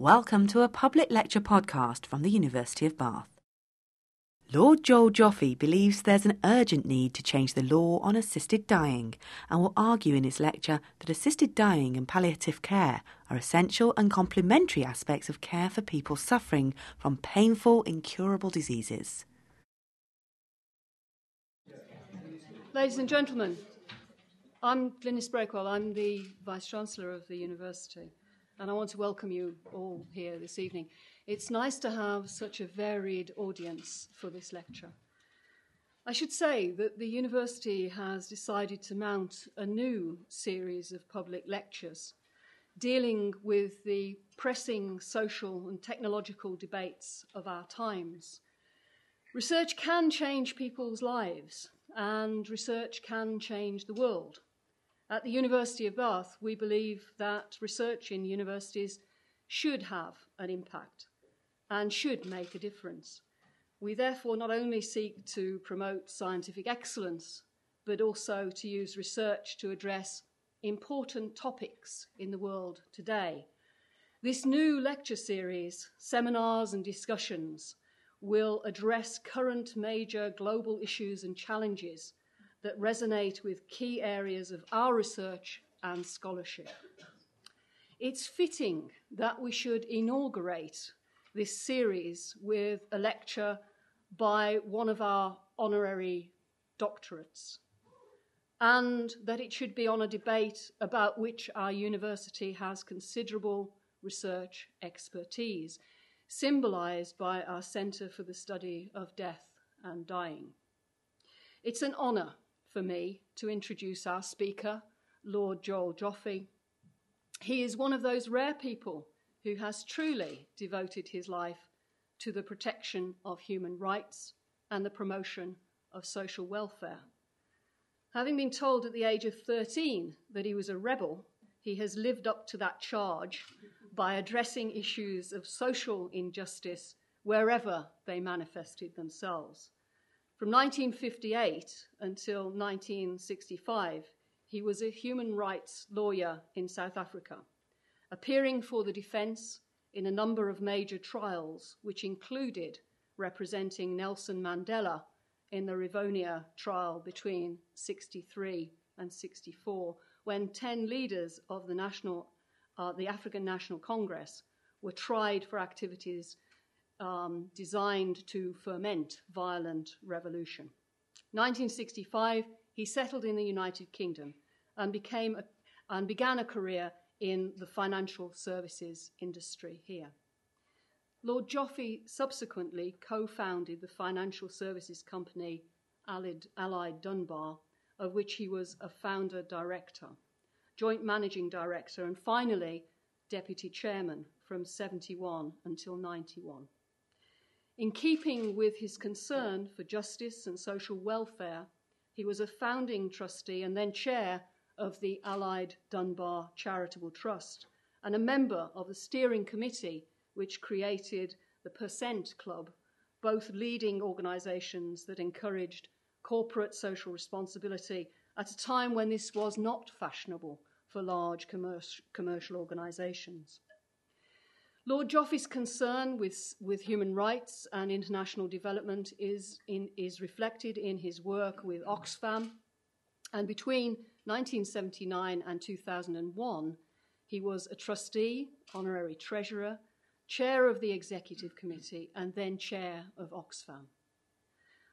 Welcome to a public lecture podcast from the University of Bath. Lord Joel Joffe believes there's an urgent need to change the law on assisted dying and will argue in his lecture that assisted dying and palliative care are essential and complementary aspects of care for people suffering from painful, incurable diseases. Ladies and gentlemen, I'm Glynis Breakwell. I'm the Vice Chancellor of the University and I want to welcome you all here this evening. It's nice to have such a varied audience for this lecture. I should say that the university has decided to mount a new series of public lectures dealing with the pressing social and technological debates of our times. Research can change people's lives, and research can change the world. At the University of Bath, we believe that research in universities should have an impact and should make a difference. We therefore not only seek to promote scientific excellence, but also to use research to address important topics in the world today. This new lecture series, seminars and discussions, will address current major global issues and challenges that resonate with key areas of our research and scholarship. It's fitting that we should inaugurate this series with a lecture by one of our honorary doctorates, and that it should be on a debate about which our university has considerable research expertise, symbolised by our Centre for the Study of Death and Dying. It's an honour for me to introduce our speaker, Lord Joel Joffe. He is one of those rare people who has truly devoted his life to the protection of human rights and the promotion of social welfare. Having been told at the age of 13 that he was a rebel, he has lived up to that charge by addressing issues of social injustice wherever they manifested themselves. From 1958 until 1965, he was a human rights lawyer in South Africa, appearing for the defense in a number of major trials, which included representing Nelson Mandela in the Rivonia trial between 63 and 64, when 10 leaders of the, National, uh, the African National Congress were tried for activities um, designed to ferment violent revolution. 1965, he settled in the United Kingdom and, became a, and began a career in the financial services industry here. Lord Joffe subsequently co founded the financial services company Allied, Allied Dunbar, of which he was a founder director, joint managing director, and finally deputy chairman from 71 until 91. In keeping with his concern for justice and social welfare, he was a founding trustee and then chair of the Allied Dunbar Charitable Trust and a member of the steering committee which created the Percent Club, both leading organisations that encouraged corporate social responsibility at a time when this was not fashionable for large commercial organisations. Lord Joffe's concern with, with human rights and international development is, in, is reflected in his work with Oxfam. And between 1979 and 2001, he was a trustee, honorary treasurer, chair of the executive committee, and then chair of Oxfam.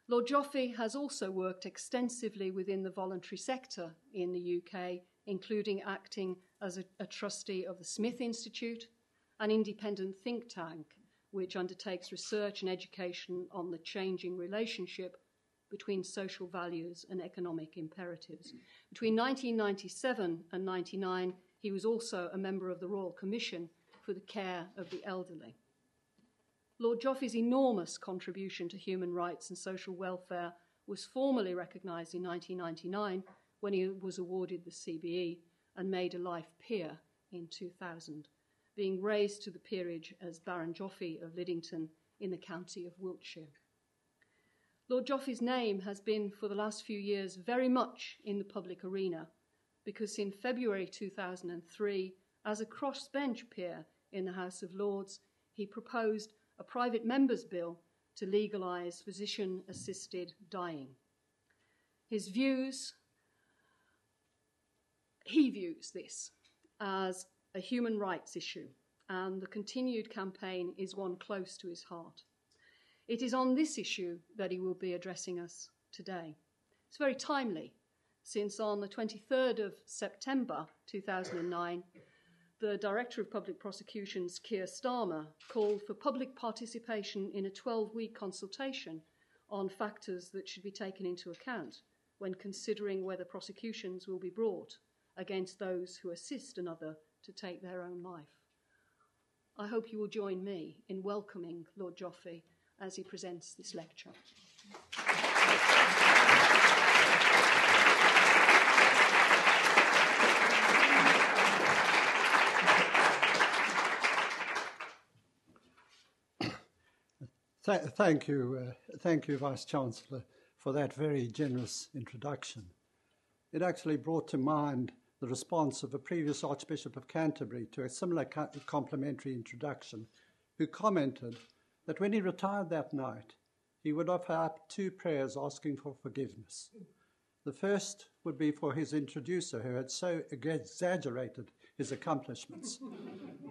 Lord Joffe has also worked extensively within the voluntary sector in the UK, including acting as a, a trustee of the Smith Institute an independent think tank which undertakes research and education on the changing relationship between social values and economic imperatives. Between 1997 and 99, he was also a member of the Royal Commission for the Care of the Elderly. Lord Joffe's enormous contribution to human rights and social welfare was formally recognised in 1999 when he was awarded the CBE and made a life peer in 2000 being raised to the peerage as Baron Joffe of Liddington in the county of Wiltshire. Lord Joffe's name has been for the last few years very much in the public arena because in February 2003, as a crossbench peer, in the House of Lords, he proposed a private member's bill to legalise physician assisted dying. His views, he views this as a human rights issue, and the continued campaign is one close to his heart. It is on this issue that he will be addressing us today. It's very timely, since on the 23rd of September 2009, the Director of Public Prosecutions, Keir Starmer, called for public participation in a 12 week consultation on factors that should be taken into account when considering whether prosecutions will be brought against those who assist another to take their own life. I hope you will join me in welcoming Lord Joffe as he presents this lecture. Th- thank you, uh, thank you, Vice Chancellor, for that very generous introduction. It actually brought to mind the response of a previous Archbishop of Canterbury to a similar co- complimentary introduction, who commented that when he retired that night, he would offer up two prayers asking for forgiveness. The first would be for his introducer, who had so exaggerated his accomplishments.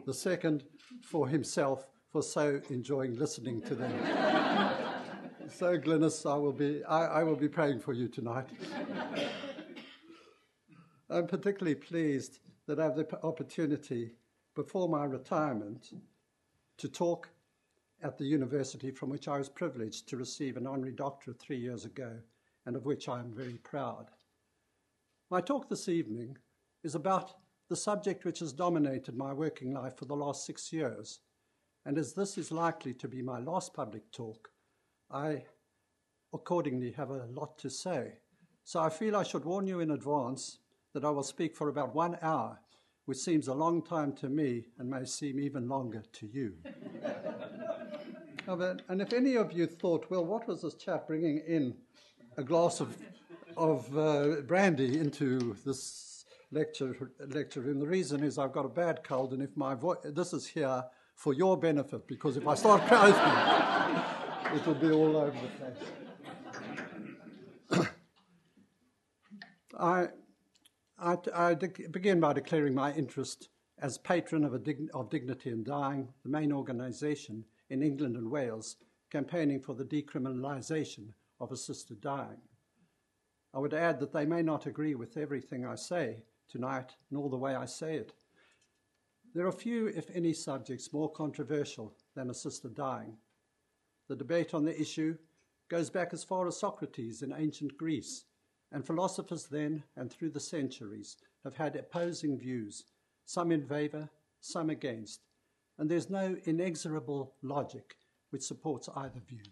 the second, for himself, for so enjoying listening to them. so, Glynis, I will be, I, I will be praying for you tonight. I'm particularly pleased that I have the opportunity before my retirement to talk at the university from which I was privileged to receive an honorary doctorate three years ago, and of which I am very proud. My talk this evening is about the subject which has dominated my working life for the last six years and as this is likely to be my last public talk, I accordingly have a lot to say. So I feel I should warn you in advance that I will speak for about one hour, which seems a long time to me and may seem even longer to you. and if any of you thought, well, what was this chap bringing in a glass of, of uh, brandy into this lecture, lecture room? The reason is I've got a bad cold, and if my voice, this is here, for your benefit because if I start closing, it'll be all over the place. I, I, I begin by declaring my interest as patron of, dig- of Dignity in Dying, the main organisation in England and Wales campaigning for the decriminalisation of assisted dying. I would add that they may not agree with everything I say tonight, nor the way I say it. There are few, if any, subjects more controversial than assisted dying. The debate on the issue goes back as far as Socrates in ancient Greece, and philosophers then and through the centuries have had opposing views, some in favour, some against, and there's no inexorable logic which supports either view.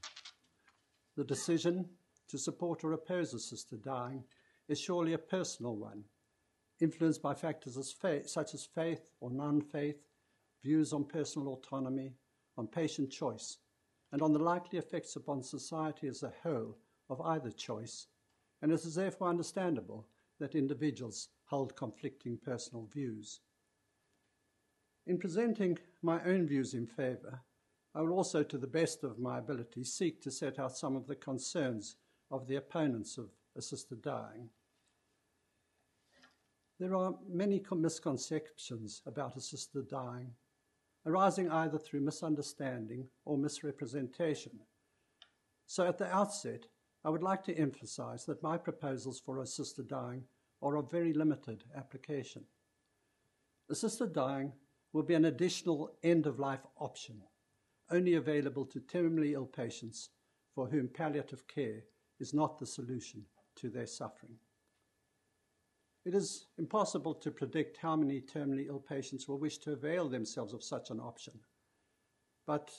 The decision to support or oppose assisted dying is surely a personal one, influenced by factors as such as faith or non faith, views on personal autonomy, on patient choice, and on the likely effects upon society as a whole of either choice, and it is therefore understandable that individuals hold conflicting personal views. In presenting my own views in favour, I will also, to the best of my ability, seek to set out some of the concerns of the opponents of assisted dying. There are many misconceptions about assisted dying, arising either through misunderstanding or misrepresentation. So, at the outset, I would like to emphasize that my proposals for assisted dying are of very limited application. Assisted dying will be an additional end of life option, only available to terminally ill patients for whom palliative care is not the solution to their suffering. It is impossible to predict how many terminally ill patients will wish to avail themselves of such an option. But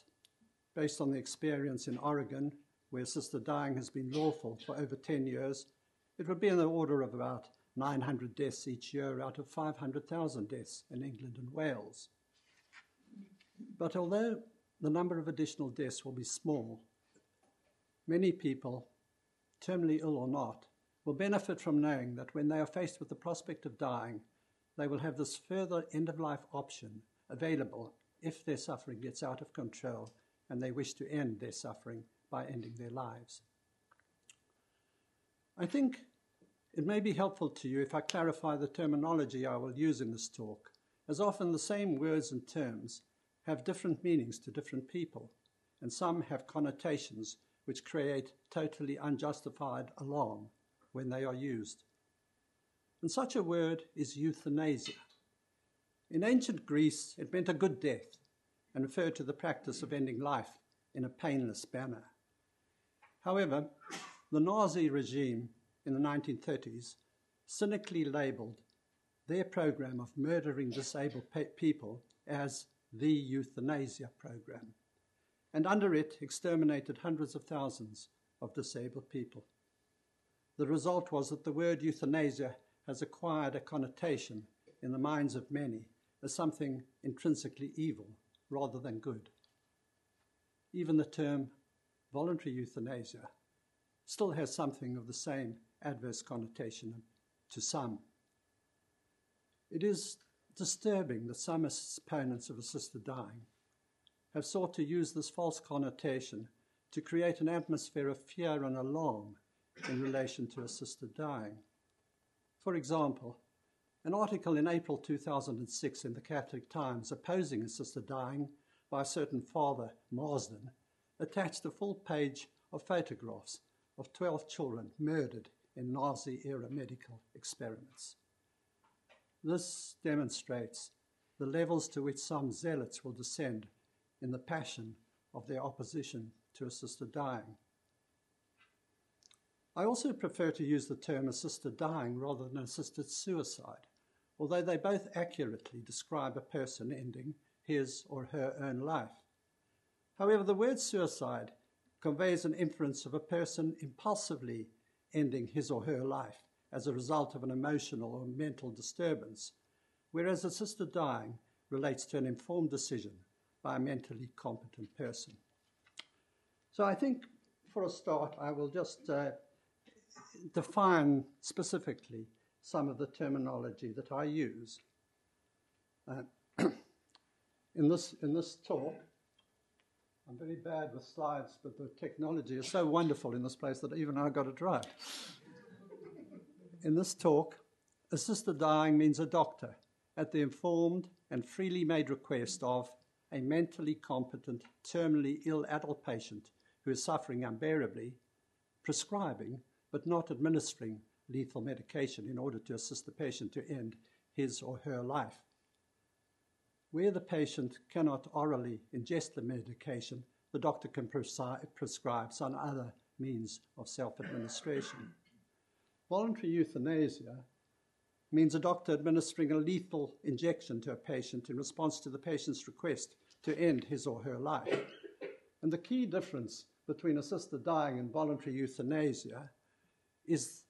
based on the experience in Oregon, where assisted dying has been lawful for over 10 years, it would be in the order of about 900 deaths each year out of 500,000 deaths in England and Wales. But although the number of additional deaths will be small, many people, terminally ill or not, will benefit from knowing that when they are faced with the prospect of dying, they will have this further end of life option available if their suffering gets out of control and they wish to end their suffering by ending their lives. I think it may be helpful to you if I clarify the terminology I will use in this talk, as often the same words and terms have different meanings to different people, and some have connotations which create totally unjustified alarm when they are used. And such a word is euthanasia. In ancient Greece, it meant a good death and referred to the practice of ending life in a painless manner. However, the Nazi regime in the 1930s cynically labelled their program of murdering disabled people as the euthanasia program, and under it exterminated hundreds of thousands of disabled people. The result was that the word euthanasia has acquired a connotation in the minds of many as something intrinsically evil rather than good. Even the term voluntary euthanasia still has something of the same adverse connotation to some. It is disturbing that some opponents of assisted dying have sought to use this false connotation to create an atmosphere of fear and alarm in relation to assisted dying. For example, an article in April 2006 in the Catholic Times opposing assisted dying by a certain Father Marsden attached a full page of photographs of 12 children murdered in Nazi era medical experiments. This demonstrates the levels to which some zealots will descend in the passion of their opposition to assisted dying. I also prefer to use the term assisted dying rather than assisted suicide, although they both accurately describe a person ending his or her own life. However, the word suicide conveys an inference of a person impulsively ending his or her life as a result of an emotional or mental disturbance, whereas assisted dying relates to an informed decision by a mentally competent person. So I think for a start, I will just uh, define specifically some of the terminology that I use. Uh, in, this, in this talk, I'm very bad with slides, but the technology is so wonderful in this place that even I got it right. in this talk, assisted dying means a doctor at the informed and freely made request of a mentally competent, terminally ill adult patient who is suffering unbearably, prescribing but not administering lethal medication in order to assist the patient to end his or her life. Where the patient cannot orally ingest the medication, the doctor can prescribe some other means of self administration. Voluntary euthanasia means a doctor administering a lethal injection to a patient in response to the patient's request to end his or her life. And the key difference between assisted dying and voluntary euthanasia is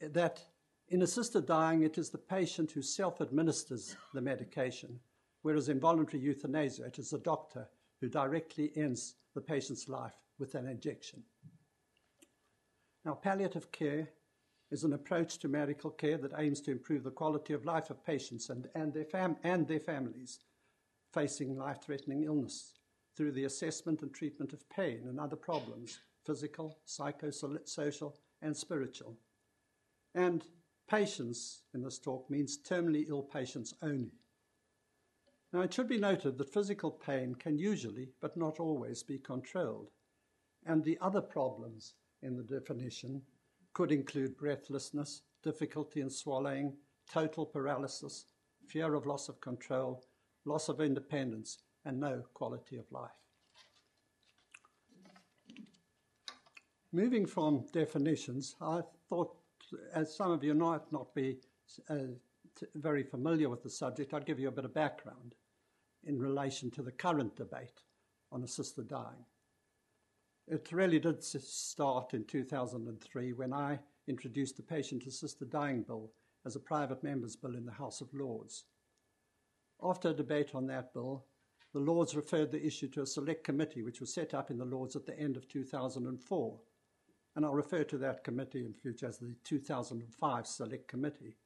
that in assisted dying, it is the patient who self administers the medication whereas in voluntary euthanasia, it is the doctor who directly ends the patient's life with an injection. Now, palliative care is an approach to medical care that aims to improve the quality of life of patients and, and, their, fam- and their families facing life threatening illness through the assessment and treatment of pain and other problems, physical, psychosocial, and spiritual. And patients in this talk means terminally ill patients only. Now, it should be noted that physical pain can usually, but not always, be controlled. And the other problems in the definition could include breathlessness, difficulty in swallowing, total paralysis, fear of loss of control, loss of independence, and no quality of life. Moving from definitions, I thought, as some of you might not be uh, very familiar with the subject, I'd give you a bit of background in relation to the current debate on assisted dying. It really did start in 2003 when I introduced the Patient Assisted Dying Bill as a private member's bill in the House of Lords. After a debate on that bill, the Lords referred the issue to a select committee which was set up in the Lords at the end of 2004. And I'll refer to that committee in future as the 2005 Select Committee.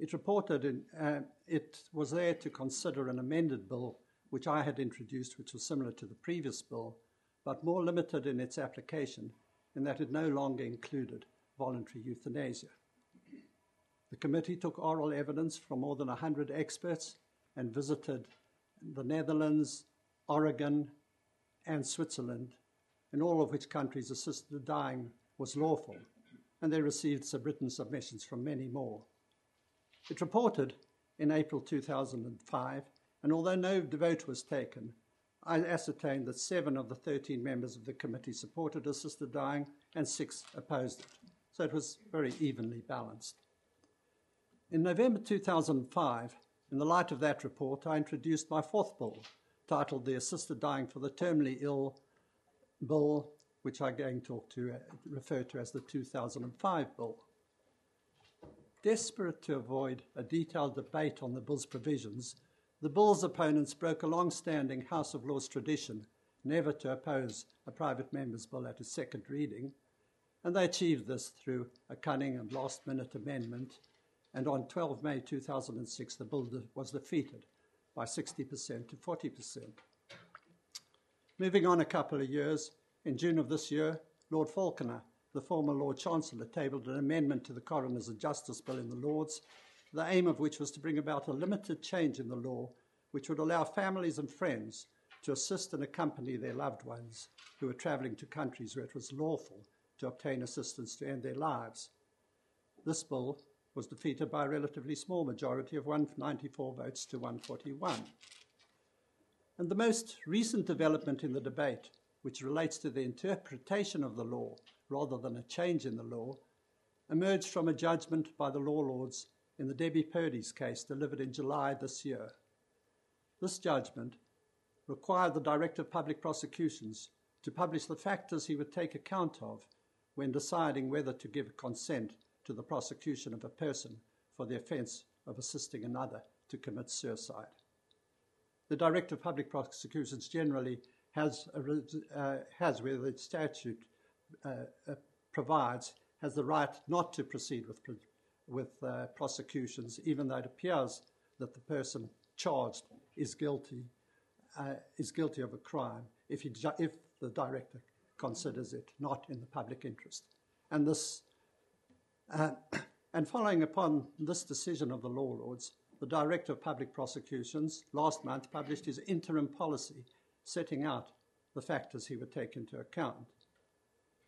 It reported in, uh, it was there to consider an amended bill which I had introduced, which was similar to the previous bill, but more limited in its application in that it no longer included voluntary euthanasia. The committee took oral evidence from more than 100 experts and visited the Netherlands, Oregon, and Switzerland, in all of which countries assisted dying was lawful, and they received written submissions from many more. It reported in April 2005, and although no vote was taken, I ascertained that seven of the 13 members of the committee supported assisted dying and six opposed it. So it was very evenly balanced. In November 2005, in the light of that report, I introduced my fourth bill, titled The Assisted Dying for the Terminally Ill Bill, which I'm going to talk to, uh, refer to as the 2005 bill. Desperate to avoid a detailed debate on the bill's provisions, the bill's opponents broke a long standing House of Lords tradition never to oppose a private member's bill at a second reading, and they achieved this through a cunning and last minute amendment. And on 12 May 2006, the bill was defeated by 60% to 40%. Moving on a couple of years, in June of this year, Lord Falconer, the former Lord Chancellor, tabled an amendment to the Coroners and Justice Bill in the Lords the aim of which was to bring about a limited change in the law which would allow families and friends to assist and accompany their loved ones who were travelling to countries where it was lawful to obtain assistance to end their lives. This bill was defeated by a relatively small majority of 194 votes to 141. And the most recent development in the debate, which relates to the interpretation of the law rather than a change in the law, emerged from a judgment by the law lords in the Debbie Purdy's case delivered in July this year. This judgment required the Director of Public Prosecutions to publish the factors he would take account of when deciding whether to give consent to the prosecution of a person for the offence of assisting another to commit suicide. The Director of Public Prosecutions generally has, a, uh, has where the statute provides, has the right not to proceed with with uh, prosecutions, even though it appears that the person charged is guilty, uh, is guilty of a crime if, he, if the director considers it not in the public interest. And this, uh, and following upon this decision of the law lords, the Director of Public Prosecutions last month published his interim policy setting out the factors he would take into account.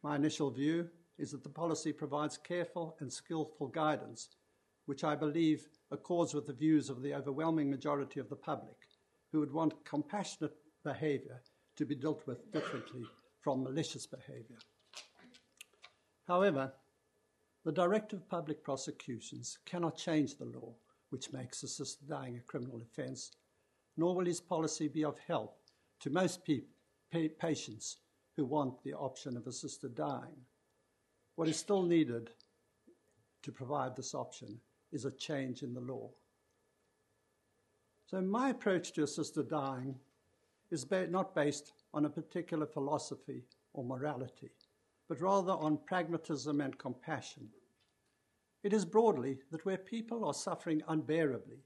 My initial view is that the policy provides careful and skillful guidance, which I believe accords with the views of the overwhelming majority of the public, who would want compassionate behaviour to be dealt with differently from malicious behaviour. However, the Director of Public Prosecutions cannot change the law which makes assisted dying a criminal offence, nor will his policy be of help to most pe- pa- patients who want the option of assisted dying. What is still needed to provide this option is a change in the law. So, my approach to assisted dying is ba- not based on a particular philosophy or morality, but rather on pragmatism and compassion. It is broadly that where people are suffering unbearably,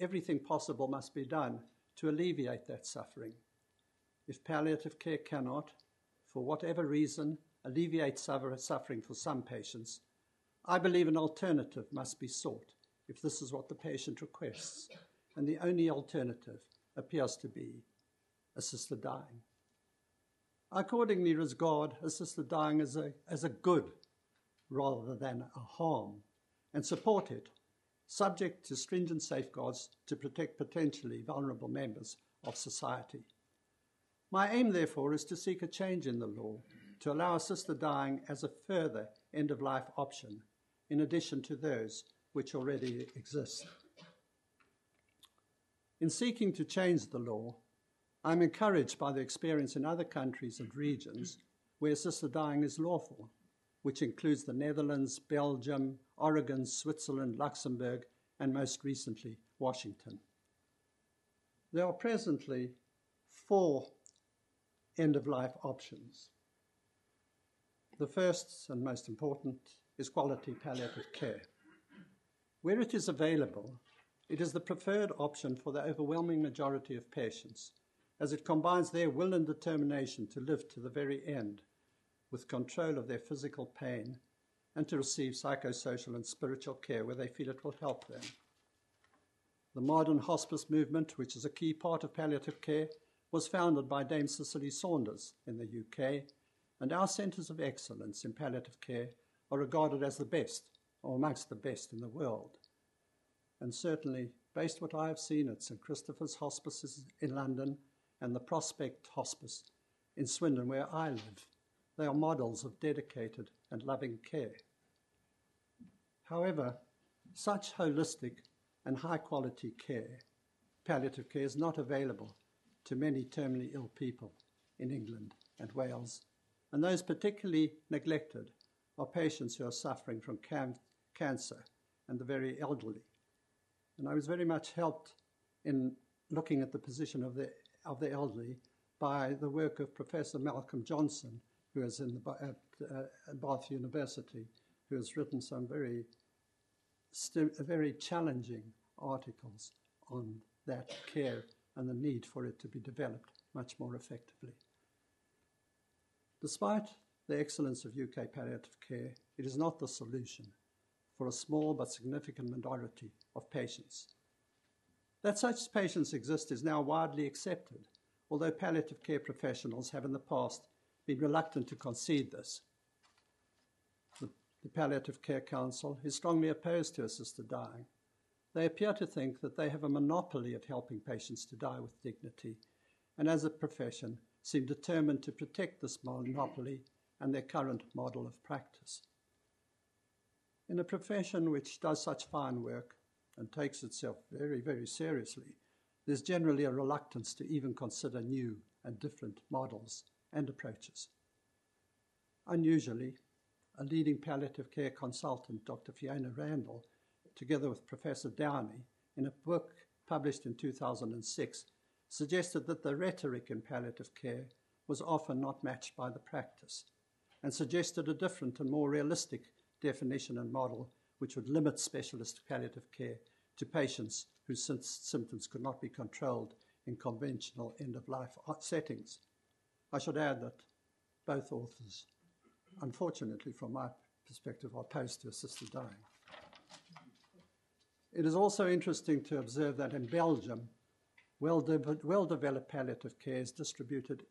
everything possible must be done to alleviate that suffering. If palliative care cannot, for whatever reason, alleviate suffering for some patients, I believe an alternative must be sought if this is what the patient requests, and the only alternative appears to be assisted dying. I accordingly regard assisted dying as a, as a good rather than a harm and support it, subject to stringent safeguards to protect potentially vulnerable members of society. My aim, therefore, is to seek a change in the law to allow assisted dying as a further end of life option, in addition to those which already exist. In seeking to change the law, I'm encouraged by the experience in other countries and regions where assisted dying is lawful, which includes the Netherlands, Belgium, Oregon, Switzerland, Luxembourg, and most recently, Washington. There are presently four end of life options. The first and most important is quality palliative care. Where it is available, It is the preferred option for the overwhelming majority of patients, as it combines their will and determination to live to the very end with control of their physical pain and to receive psychosocial and spiritual care where they feel it will help them. The modern hospice movement, which is a key part of palliative care, was founded by Dame Cicely Saunders in the UK, and our centres of excellence in palliative care are regarded as the best, or amongst the best in the world. And certainly, based what I have seen at St Christopher's Hospices in London and the Prospect Hospice in Swindon, where I live, they are models of dedicated and loving care. However, such holistic and high quality care, palliative care, is not available to many terminally ill people in England and Wales, and those particularly neglected are patients who are suffering from cam- cancer and the very elderly. And I was very much helped in looking at the position of the, of the elderly by the work of Professor Malcolm Johnson, who is in the, at uh, Bath University, who has written some very, very challenging articles on that care and the need for it to be developed much more effectively. Despite the excellence of UK palliative care, it is not the solution for a small but significant minority of patients. That such patients exist is now widely accepted, although palliative care professionals have in the past been reluctant to concede this. The, the Palliative Care Council is strongly opposed to assisted dying. They appear to think that they have a monopoly of helping patients to die with dignity, and as a profession, seem determined to protect this monopoly and their current model of practice. In a profession which does such fine work and takes itself very, very seriously, there's generally a reluctance to even consider new and different models and approaches. Unusually, a leading palliative care consultant, Dr. Fiona Randall, together with Professor Downie, in a book published in 2006, suggested that the rhetoric in palliative care was often not matched by the practice, and suggested a different and more realistic definition and model which would limit specialist palliative care to patients whose symptoms could not be controlled in conventional end of life settings. I should add that both authors, unfortunately from my perspective, are opposed to assisted dying. It is also interesting to observe that in Belgium, well, de- well developed palliative care is distributed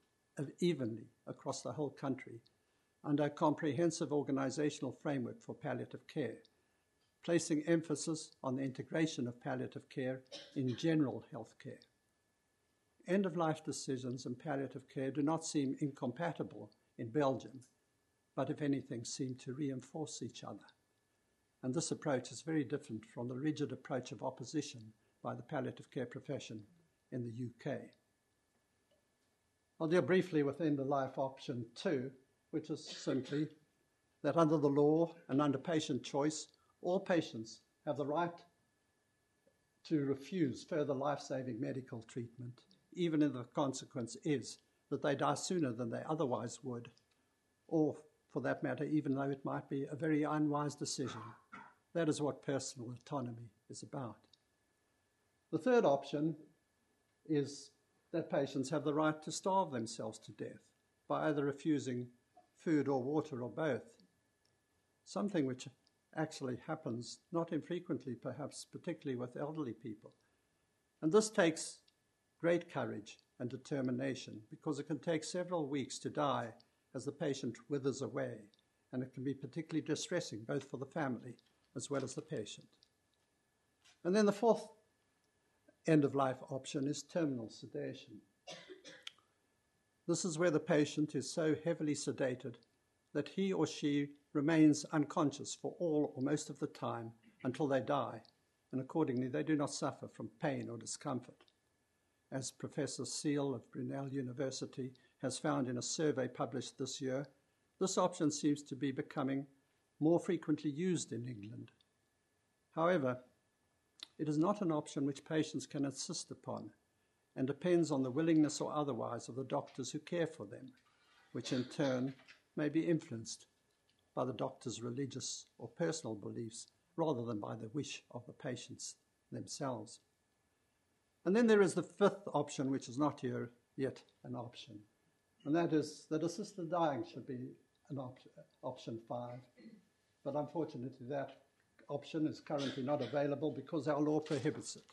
evenly across the whole country under a comprehensive organizational framework for palliative care, placing emphasis on the integration of palliative care in general health care. End of life decisions and palliative care do not seem incompatible in Belgium, but if anything, seem to reinforce each other. And this approach is very different from the rigid approach of opposition by the palliative care profession in the UK. I'll deal briefly with end of life option two, which is simply that under the law and under patient choice, all patients have the right to refuse further life saving medical treatment even if the consequence is that they die sooner than they otherwise would, or for that matter, even though it might be a very unwise decision. That is what personal autonomy is about. The third option is that patients have the right to starve themselves to death by either refusing food or water or both, something which actually happens not infrequently, perhaps particularly with elderly people. And this takes great courage and determination because it can take several weeks to die as the patient withers away, and it can be particularly distressing both for the family as well as the patient. And then the fourth end of life option is terminal sedation. This is where the patient is so heavily sedated that he or she remains unconscious for all or most of the time until they die, and accordingly they do not suffer from pain or discomfort as Professor Seale of Brunel University has found in a survey published this year, this option seems to be becoming more frequently used in England. However, it is not an option which patients can insist upon and depends on the willingness or otherwise of the doctors who care for them, which in turn may be influenced by the doctor's religious or personal beliefs rather than by the wish of the patients themselves. And then there is the fifth option, which is not here yet an option, and that is that assisted dying should be an op- option five. But unfortunately, that option is currently not available because our law prohibits it.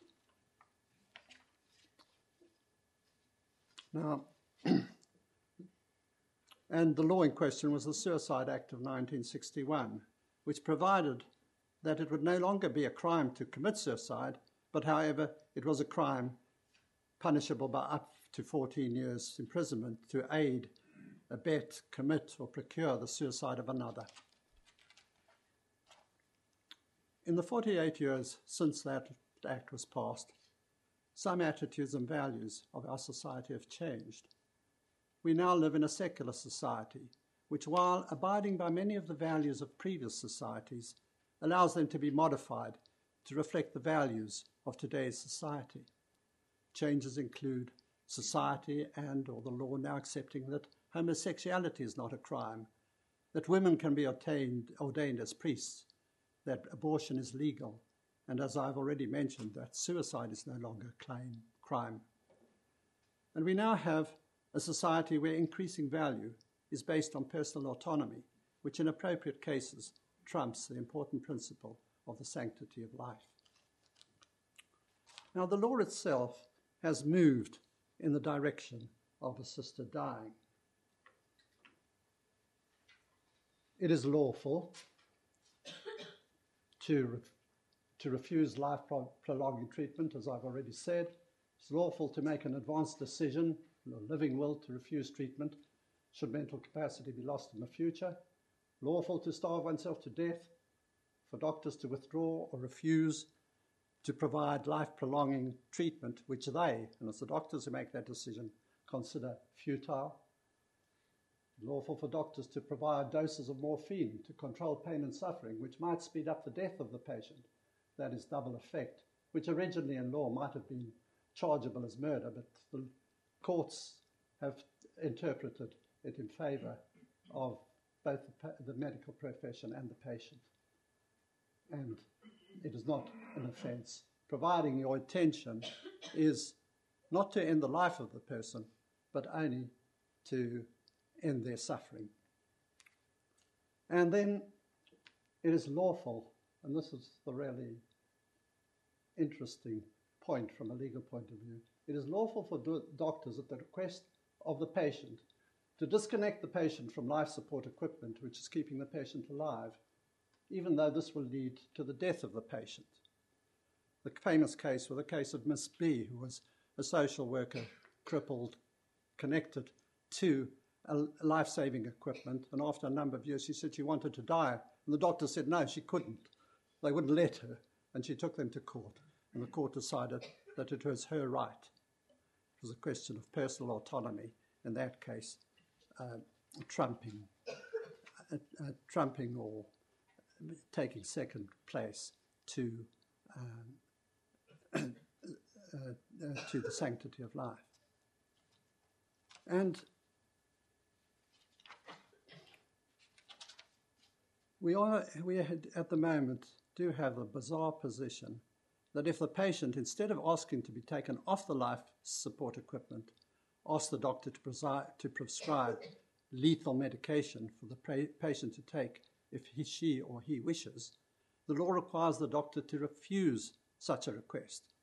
Now, and the law in question was the Suicide Act of 1961, which provided that it would no longer be a crime to commit suicide, but however, it was a crime punishable by up to 14 years imprisonment to aid, abet, commit, or procure the suicide of another. In the 48 years since that act was passed, some attitudes and values of our society have changed. We now live in a secular society, which, while abiding by many of the values of previous societies, allows them to be modified to reflect the values of today's society. Changes include society and or the law now accepting that homosexuality is not a crime, that women can be ordained, ordained as priests, that abortion is legal, and as I've already mentioned, that suicide is no longer a claim, crime. And we now have a society where increasing value is based on personal autonomy, which in appropriate cases trumps the important principle of the sanctity of life. Now, the law itself has moved in the direction of assisted dying. It is lawful to, re- to refuse life prolonging treatment, as I've already said. It's lawful to make an advanced decision, a living will, to refuse treatment should mental capacity be lost in the future. Lawful to starve oneself to death, for doctors to withdraw or refuse to provide life prolonging treatment, which they, and it's the doctors who make that decision, consider futile. Lawful for doctors to provide doses of morphine to control pain and suffering, which might speed up the death of the patient. That is double effect, which originally in law might have been chargeable as murder, but the courts have interpreted it in favour of both the, the medical profession and the patient. And it is not an offence. Providing your intention is not to end the life of the person, but only to end their suffering. And then it is lawful, and this is the really interesting point from a legal point of view. It is lawful for do- doctors at the request of the patient to disconnect the patient from life support equipment which is keeping the patient alive, even though this will lead to the death of the patient. The famous case was the case of Miss B, who was a social worker, crippled, connected to life saving equipment. And after a number of years, she said she wanted to die. And the doctor said no, she couldn't. They wouldn't let her. And she took them to court. And the court decided that it was her right. It was a question of personal autonomy in that case, uh, trumping, uh, uh, trumping or taking second place to um, uh, uh, to the sanctity of life. And we are we had, at the moment do have a bizarre position that if the patient, instead of asking to be taken off the life support equipment, asks the doctor to, presi- to prescribe lethal medication for the pra- patient to take if he, she or he wishes, the law requires the doctor to refuse such a request.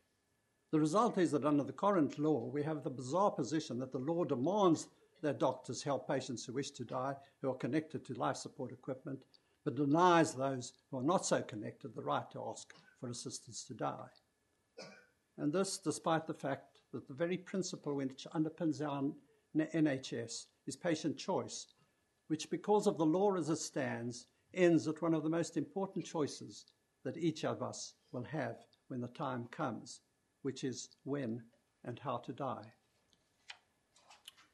The result is that under the current law, we have the bizarre position that the law demands that doctors help patients who wish to die, who are connected to life support equipment, but denies those who are not so connected the right to ask for assistance to die. And this despite the fact that the very principle which underpins our NHS is patient choice, which, because of the law as it stands, ends at one of the most important choices that each of us will have when the time comes, which is when and how to die.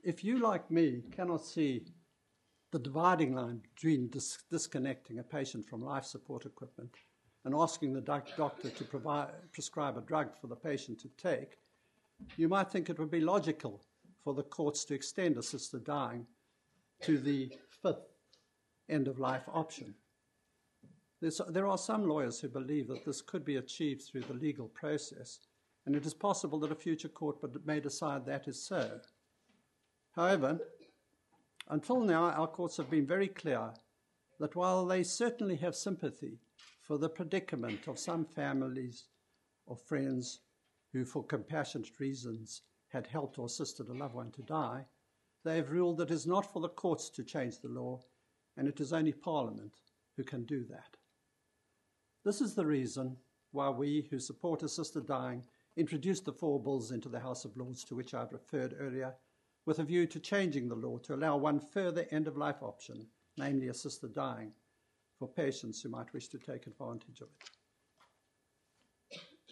If you, like me, cannot see the dividing line between dis- disconnecting a patient from life support equipment and asking the doc- doctor to provide, prescribe a drug for the patient to take, you might think it would be logical for the courts to extend assisted dying to the fifth end of life option. There's, there are some lawyers who believe that this could be achieved through the legal process, and it is possible that a future court may decide that is so. However, until now, our courts have been very clear that while they certainly have sympathy for the predicament of some families or friends who, for compassionate reasons, had helped or assisted a loved one to die, they have ruled that it is not for the courts to change the law, and it is only Parliament who can do that. This is the reason why we, who support assisted dying, introduced the four bills into the House of Lords to which I have referred earlier, with a view to changing the law to allow one further end of life option, namely assisted dying, for patients who might wish to take advantage of it.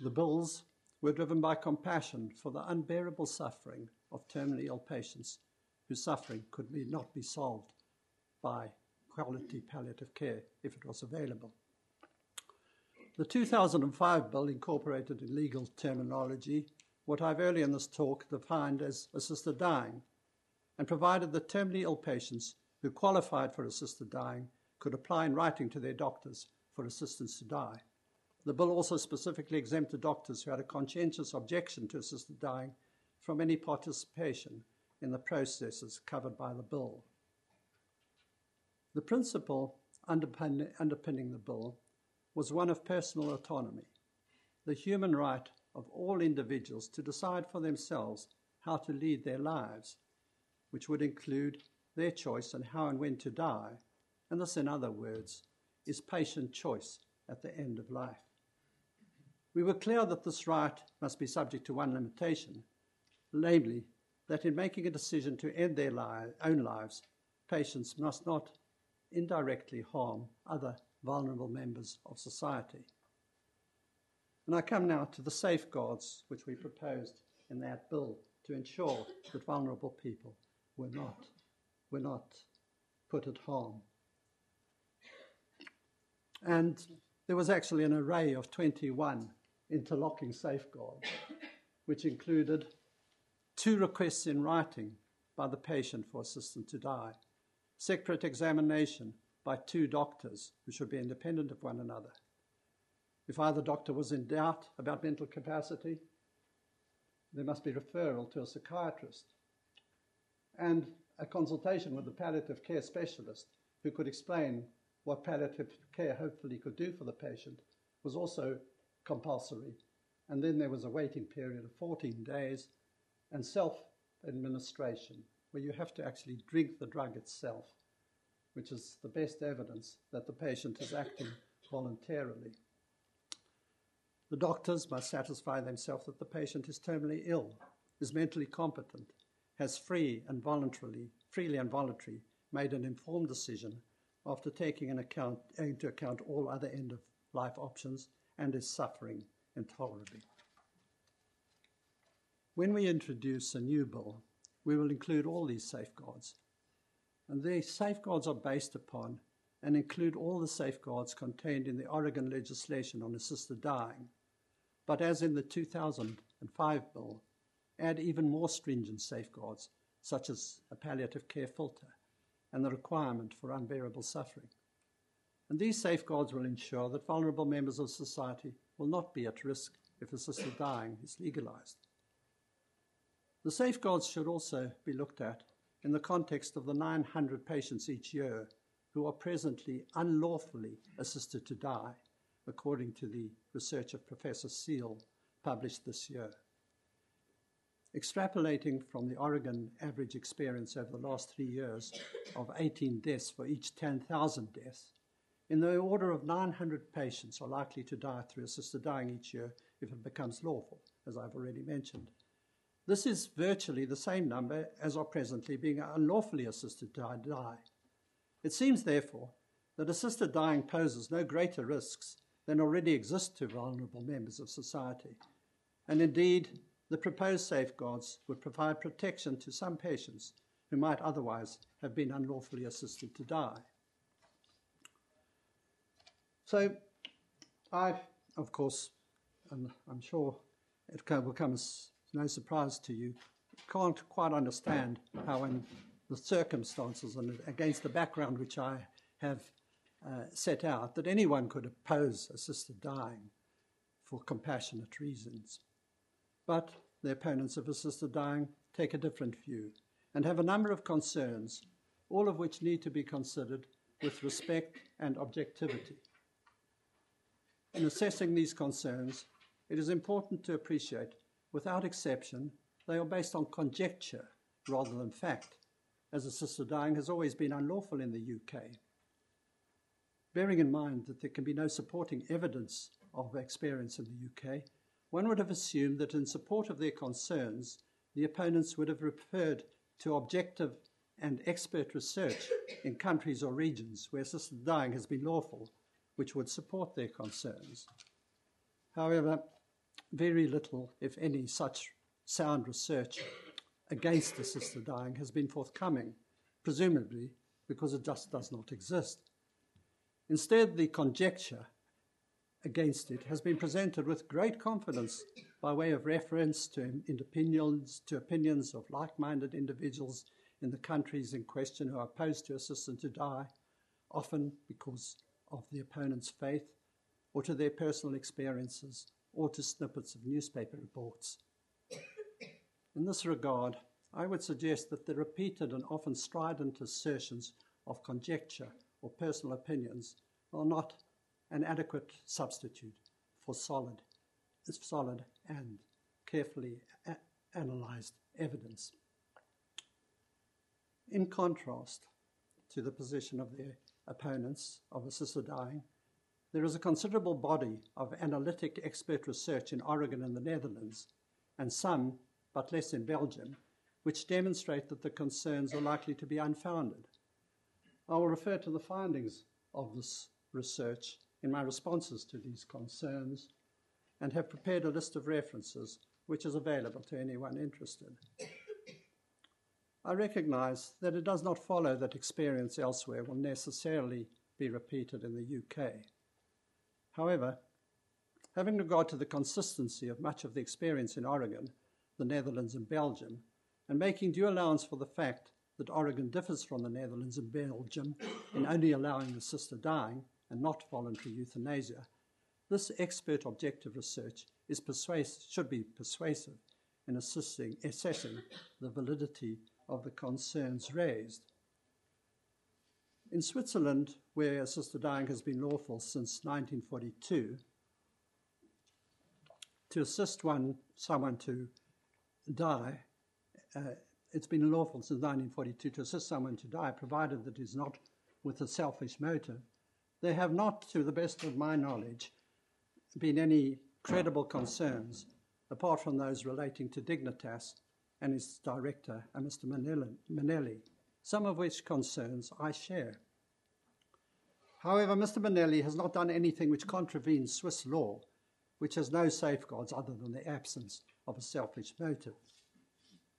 The bills were driven by compassion for the unbearable suffering of terminally ill patients whose suffering could be, not be solved by quality palliative care if it was available. The 2005 bill incorporated in legal terminology what I've earlier in this talk defined as assisted dying and provided that terminally ill patients who qualified for assisted dying could apply in writing to their doctors for assistance to die. The bill also specifically exempted doctors who had a conscientious objection to assisted dying from any participation in the processes covered by the bill. The principle underpinning the bill was one of personal autonomy, the human right of all individuals to decide for themselves how to lead their lives, which would include their choice on how and when to die, and this, in other words, is patient choice at the end of life. We were clear that this right must be subject to one limitation, namely, that in making a decision to end their li- own lives, patients must not indirectly harm other vulnerable members of society. And I come now to the safeguards which we proposed in that bill to ensure that vulnerable people were not, were not put at harm. And there was actually an array of 21 interlocking safeguards, which included two requests in writing by the patient for assistance to die, separate examination by two doctors who should be independent of one another. If either doctor was in doubt about mental capacity, there must be referral to a psychiatrist and a consultation with a palliative care specialist who could explain what palliative care hopefully could do for the patient was also compulsory. And then there was a waiting period of 14 days and self administration, where you have to actually drink the drug itself which is the best evidence that the patient is acting voluntarily. The doctors must satisfy themselves that the patient is terminally ill, is mentally competent, has free and voluntarily, freely and voluntarily made an informed decision after taking in account, into account all other end of life options and is suffering intolerably. When we introduce a new bill, we will include all these safeguards and these safeguards are based upon and include all the safeguards contained in the Oregon legislation on assisted dying, but as in the 2005 bill, add even more stringent safeguards, such as a palliative care filter and the requirement for unbearable suffering. And these safeguards will ensure that vulnerable members of society will not be at risk if assisted dying is legalized. The safeguards should also be looked at in the context of the 900 patients each year who are presently unlawfully assisted to die, according to the research of Professor Seale published this year. Extrapolating from the Oregon average experience over the last three years of 18 deaths for each 10,000 deaths, in the order of 900 patients are likely to die through assisted dying each year if it becomes lawful, as I've already mentioned. This is virtually the same number as are presently being unlawfully assisted to die. It seems, therefore, that assisted dying poses no greater risks than already exist to vulnerable members of society. And indeed, the proposed safeguards would provide protection to some patients who might otherwise have been unlawfully assisted to die. So, I, of course, and I'm sure it will come as no surprise to you, can't quite understand how, in the circumstances and against the background which I have uh, set out that anyone could oppose assisted dying for compassionate reasons. But the opponents of assisted dying take a different view and have a number of concerns, all of which need to be considered with respect and objectivity. In assessing these concerns, it is important to appreciate, without exception, they are based on conjecture rather than fact, as assisted dying has always been unlawful in the UK. Bearing in mind that there can be no supporting evidence of experience in the UK, one would have assumed that in support of their concerns, the opponents would have referred to objective and expert research in countries or regions where assisted dying has been lawful, which would support their concerns. However, very little, if any, such sound research against assisted dying has been forthcoming, presumably because it just does not exist. Instead, the conjecture against it has been presented with great confidence by way of reference to, opinions, to opinions of like minded individuals in the countries in question who are opposed to assistance to die, often because of the opponent's faith, or to their personal experiences, or to snippets of newspaper reports. In this regard, I would suggest that the repeated and often strident assertions of conjecture or personal opinions are not an adequate substitute for solid, solid and carefully a- analyzed evidence. In contrast to the position of the opponents of assisted dying, there is a considerable body of analytic expert research in Oregon and the Netherlands, and some, but less in Belgium, which demonstrate that the concerns are likely to be unfounded. I will refer to the findings of this research in my responses to these concerns and have prepared a list of references which is available to anyone interested. I recognize that it does not follow that experience elsewhere will necessarily be repeated in the UK. However, having regard to the consistency of much of the experience in Oregon, the Netherlands, and Belgium, and making due allowance for the fact that Oregon differs from the Netherlands and Belgium in only allowing assisted dying and not voluntary euthanasia, this expert objective research is should be persuasive in assisting, assessing the validity of the concerns raised. In Switzerland, where assisted dying has been lawful since 1942, to assist one, someone to die, uh, it's been lawful since 1942 to assist someone to die, provided that it is not with a selfish motive. There have not, to the best of my knowledge, been any credible concerns, apart from those relating to Dignitas and its director, uh, Mr. Minelli, some of which concerns I share. However, Mr. Minelli has not done anything which contravenes Swiss law, which has no safeguards other than the absence of a selfish motive.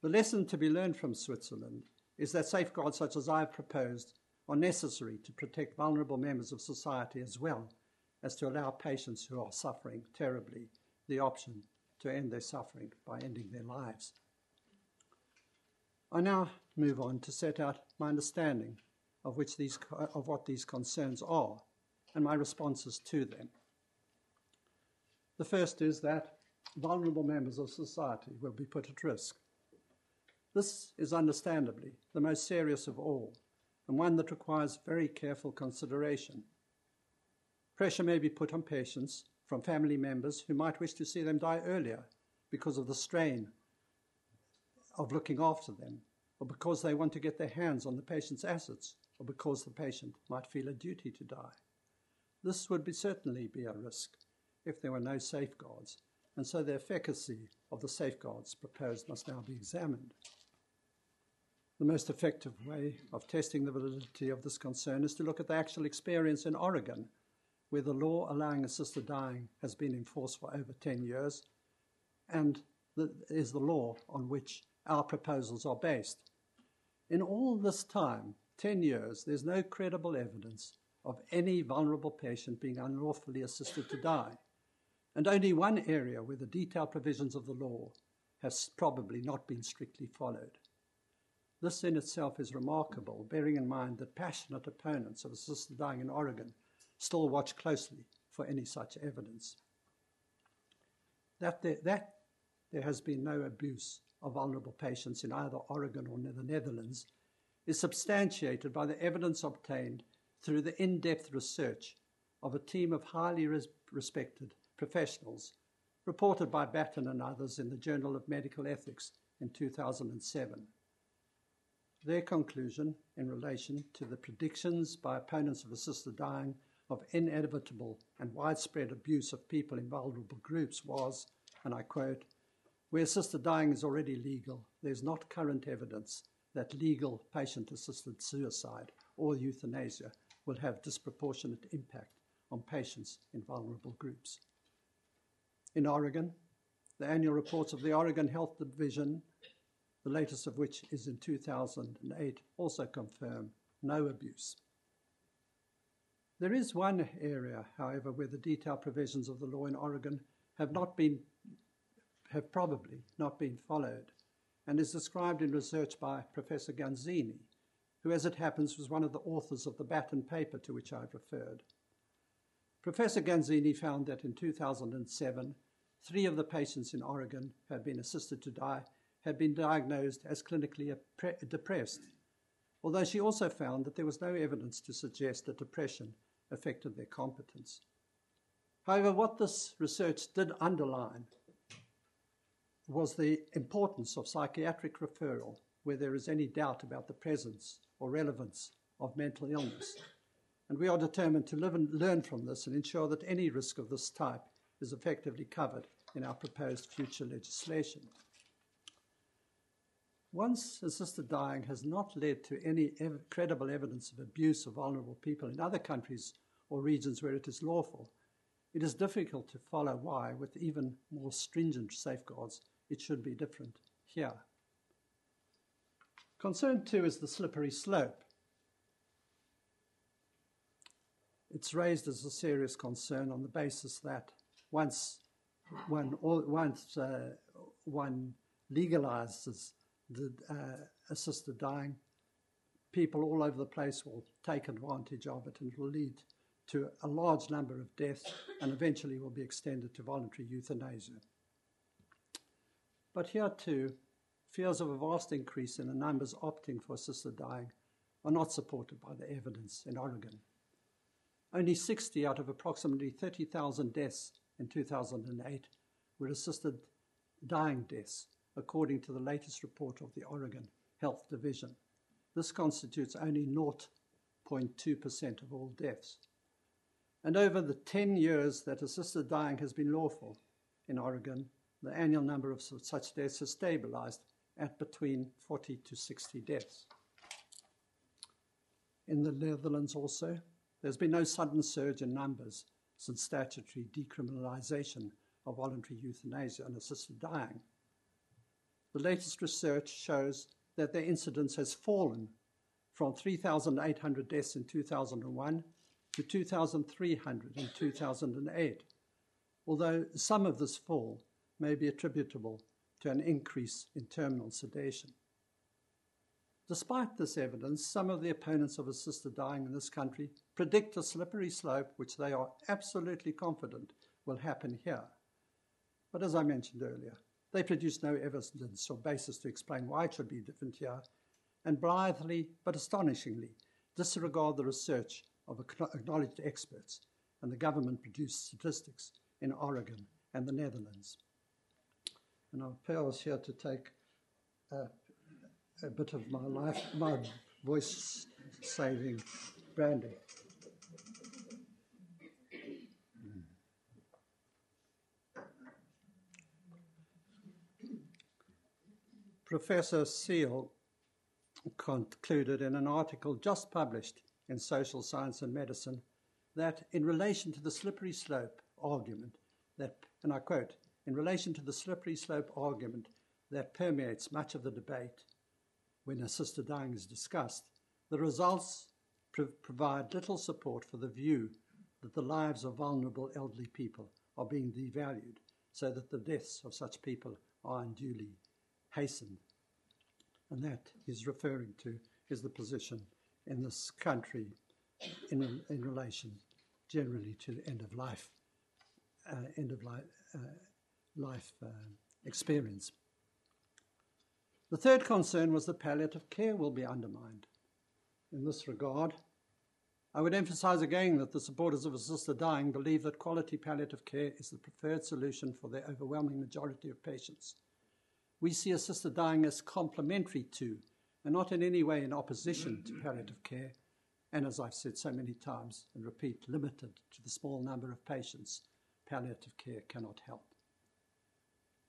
The lesson to be learned from Switzerland is that safeguards such as I have proposed are necessary to protect vulnerable members of society as well as to allow patients who are suffering terribly the option to end their suffering by ending their lives. I now move on to set out my understanding of, which these, of what these concerns are and my responses to them. The first is that vulnerable members of society will be put at risk. This is understandably the most serious of all, and one that requires very careful consideration. Pressure may be put on patients from family members who might wish to see them die earlier because of the strain of looking after them, or because they want to get their hands on the patient's assets, or because the patient might feel a duty to die. This would be certainly be a risk if there were no safeguards, and so the efficacy of the safeguards proposed must now be examined. The most effective way of testing the validity of this concern is to look at the actual experience in Oregon, where the law allowing assisted dying has been in force for over 10 years and is the law on which our proposals are based. In all this time, 10 years, there's no credible evidence of any vulnerable patient being unlawfully assisted to die, and only one area where the detailed provisions of the law have probably not been strictly followed. This in itself is remarkable, bearing in mind that passionate opponents of assisted dying in Oregon still watch closely for any such evidence. That there, that there has been no abuse of vulnerable patients in either Oregon or the Netherlands is substantiated by the evidence obtained through the in depth research of a team of highly res- respected professionals, reported by Battin and others in the Journal of Medical Ethics in 2007. Their conclusion in relation to the predictions by opponents of assisted dying of inevitable and widespread abuse of people in vulnerable groups was, and I quote, where assisted dying is already legal, there is not current evidence that legal patient assisted suicide or euthanasia will have disproportionate impact on patients in vulnerable groups. In Oregon, the annual reports of the Oregon Health Division, the latest of which is in 2008, also confirm no abuse. There is one area, however, where the detailed provisions of the law in Oregon have not been have probably not been followed and is described in research by Professor Ganzini, who, as it happens, was one of the authors of the Battin paper to which I've referred. Professor Ganzini found that in 2007, three of the patients in Oregon had been assisted to die had been diagnosed as clinically depressed, although she also found that there was no evidence to suggest that depression affected their competence. However, what this research did underline was the importance of psychiatric referral where there is any doubt about the presence or relevance of mental illness. And we are determined to live and learn from this and ensure that any risk of this type is effectively covered in our proposed future legislation. Once assisted dying has not led to any ev- credible evidence of abuse of vulnerable people in other countries or regions where it is lawful, it is difficult to follow why, with even more stringent safeguards, it should be different here. Concern two is the slippery slope. It's raised as a serious concern on the basis that once one, once, uh, one legalizes the uh, assisted dying, people all over the place will take advantage of it and it will lead to a large number of deaths and eventually will be extended to voluntary euthanasia. But here too, fears of a vast increase in the numbers opting for assisted dying are not supported by the evidence in Oregon. Only 60 out of approximately 30,000 deaths in 2008 were assisted dying deaths, according to the latest report of the Oregon Health Division. This constitutes only 0.2% of all deaths. And over the 10 years that assisted dying has been lawful in Oregon, the annual number of such deaths has stabilized at between 40 to 60 deaths. In the Netherlands also, there's been no sudden surge in numbers since statutory decriminalisation of voluntary euthanasia and assisted dying. The latest research shows that their incidence has fallen from 3,800 deaths in 2001 to 2,300 in 2008, although some of this fall may be attributable to an increase in terminal sedation. Despite this evidence, some of the opponents of assisted dying in this country predict a slippery slope which they are absolutely confident will happen here. But as I mentioned earlier, they produce no evidence or basis to explain why it should be different here, and blithely but astonishingly disregard the research of acknowledged experts and the government produced statistics in Oregon and the Netherlands. And I'll pause here to take a, a bit of my life, my voice saving brandy. Professor Seale concluded in an article just published in Social Science and Medicine that in relation to the slippery slope argument that, and I quote, in relation to the slippery slope argument that permeates much of the debate when assisted dying is discussed, the results provide little support for the view that the lives of vulnerable elderly people are being devalued so that the deaths of such people are unduly hastened. And that he's referring to is the position in this country in, in relation generally to the end of life, uh, end of life, uh, life uh, experience. The third concern was that palliative care will be undermined. In this regard, I would emphasize again that the supporters of assisted dying believe that quality palliative care is the preferred solution for the overwhelming majority of patients. We see assisted dying as complementary to, and not in any way in opposition to palliative care, and as I've said so many times and repeat, limited to the small number of patients palliative care cannot help.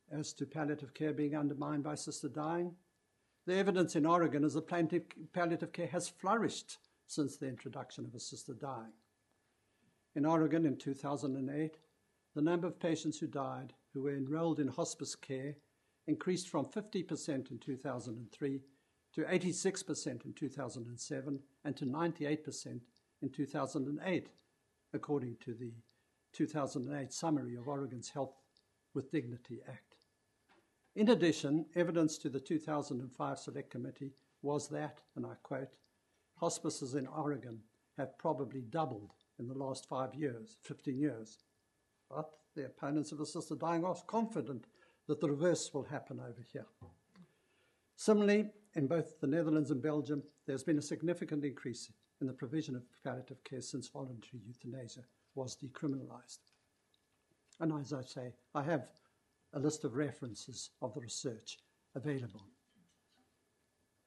As to palliative care being undermined by assisted dying, the evidence in Oregon is that palliative care has flourished since the introduction of assisted dying. In Oregon in 2008, the number of patients who died who were enrolled in hospice care increased from 50% in 2003 to 86% in 2007 and to 98% in 2008, according to the 2008 summary of Oregon's Death with Dignity Act. In addition, evidence to the 2005 Select Committee was that, and I quote, hospices in Oregon have probably doubled in the last five years, 15 years. But the opponents of assisted dying are confident that the reverse will happen over here. Similarly, in both the Netherlands and Belgium, there's been a significant increase in the provision of palliative care since voluntary euthanasia was decriminalized. And as I say, I have a list of references of the research available.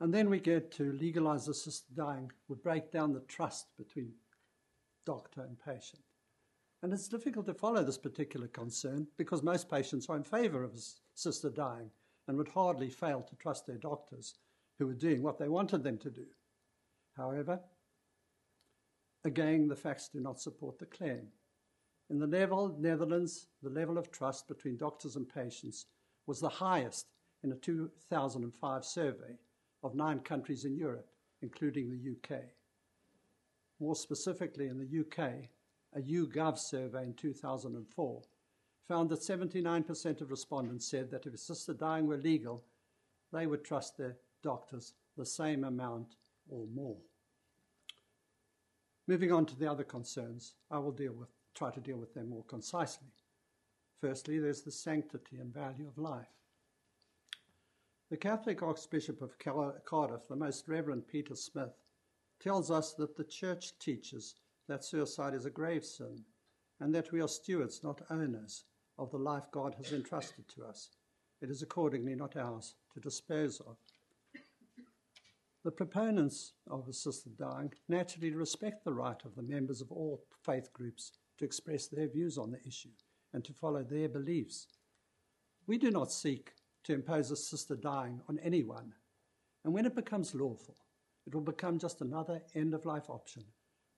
And then we get to legalize assisted dying would break down the trust between doctor and patient. And it's difficult to follow this particular concern because most patients are in favor of a sister dying and would hardly fail to trust their doctors who were doing what they wanted them to do. However, again, the facts do not support the claim. In the Netherlands, the level of trust between doctors and patients was the highest in a 2005 survey of nine countries in Europe, including the UK. More specifically, in the UK, a YouGov survey in 2004 found that 79% of respondents said that if assisted dying were legal, they would trust their doctors the same amount or more. Moving on to the other concerns, I will deal with, try to deal with them more concisely. Firstly, there's the sanctity and value of life. The Catholic Archbishop of Cardiff, the Most Reverend Peter Smith, tells us that the Church teaches that suicide is a grave sin and that we are stewards, not owners, of the life God has entrusted to us. It is accordingly not ours to dispose of. The proponents of assisted dying naturally respect the right of the members of all faith groups to express their views on the issue and to follow their beliefs. We do not seek to impose assisted dying on anyone. And when it becomes lawful, it will become just another end of life option,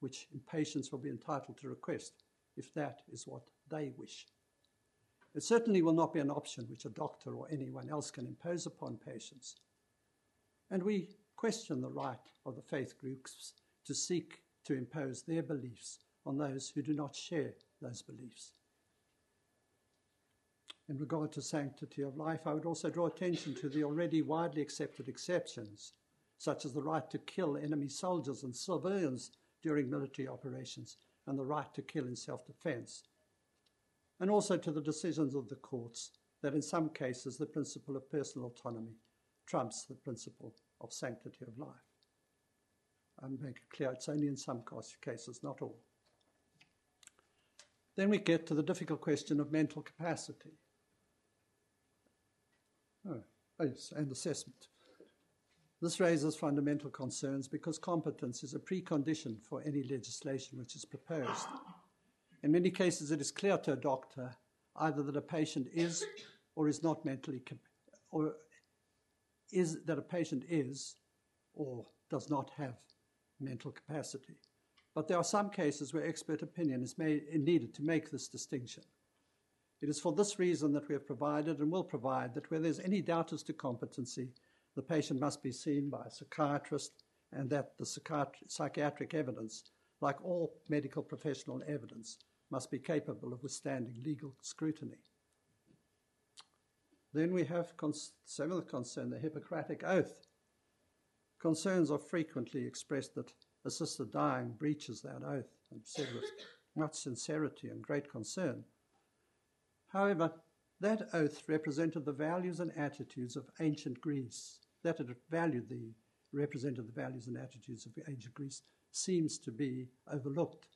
which patients will be entitled to request if that is what they wish. It certainly will not be an option which a doctor or anyone else can impose upon patients. And we question the right of the faith groups to seek to impose their beliefs on those who do not share those beliefs. In regard to sanctity of life, I would also draw attention to the already widely accepted exceptions, such as the right to kill enemy soldiers and civilians during military operations and the right to kill in self defense, and also to the decisions of the courts that in some cases the principle of personal autonomy trumps the principle of sanctity of life. I make it clear it's only in some cases, not all. Then we get to the difficult question of mental capacity. Oh, yes, and assessment. This raises fundamental concerns because competence is a precondition for any legislation which is proposed. In many cases, it is clear to a doctor either that a patient is or is not mentally, or is that a patient is or does not have mental capacity. But there are some cases where expert opinion is made, needed to make this distinction. It is for this reason that we have provided and will provide that where there's any doubt as to competency, the patient must be seen by a psychiatrist and that the psychiatric evidence, like all medical professional evidence, must be capable of withstanding legal scrutiny. Then we have cons- seventh concern, the Hippocratic Oath. Concerns are frequently expressed that assisted dying breaches that oath and said with much sincerity and great concern. However, that oath represented the values and attitudes of ancient Greece. That it valued the represented the values and attitudes of ancient Greece seems to be overlooked.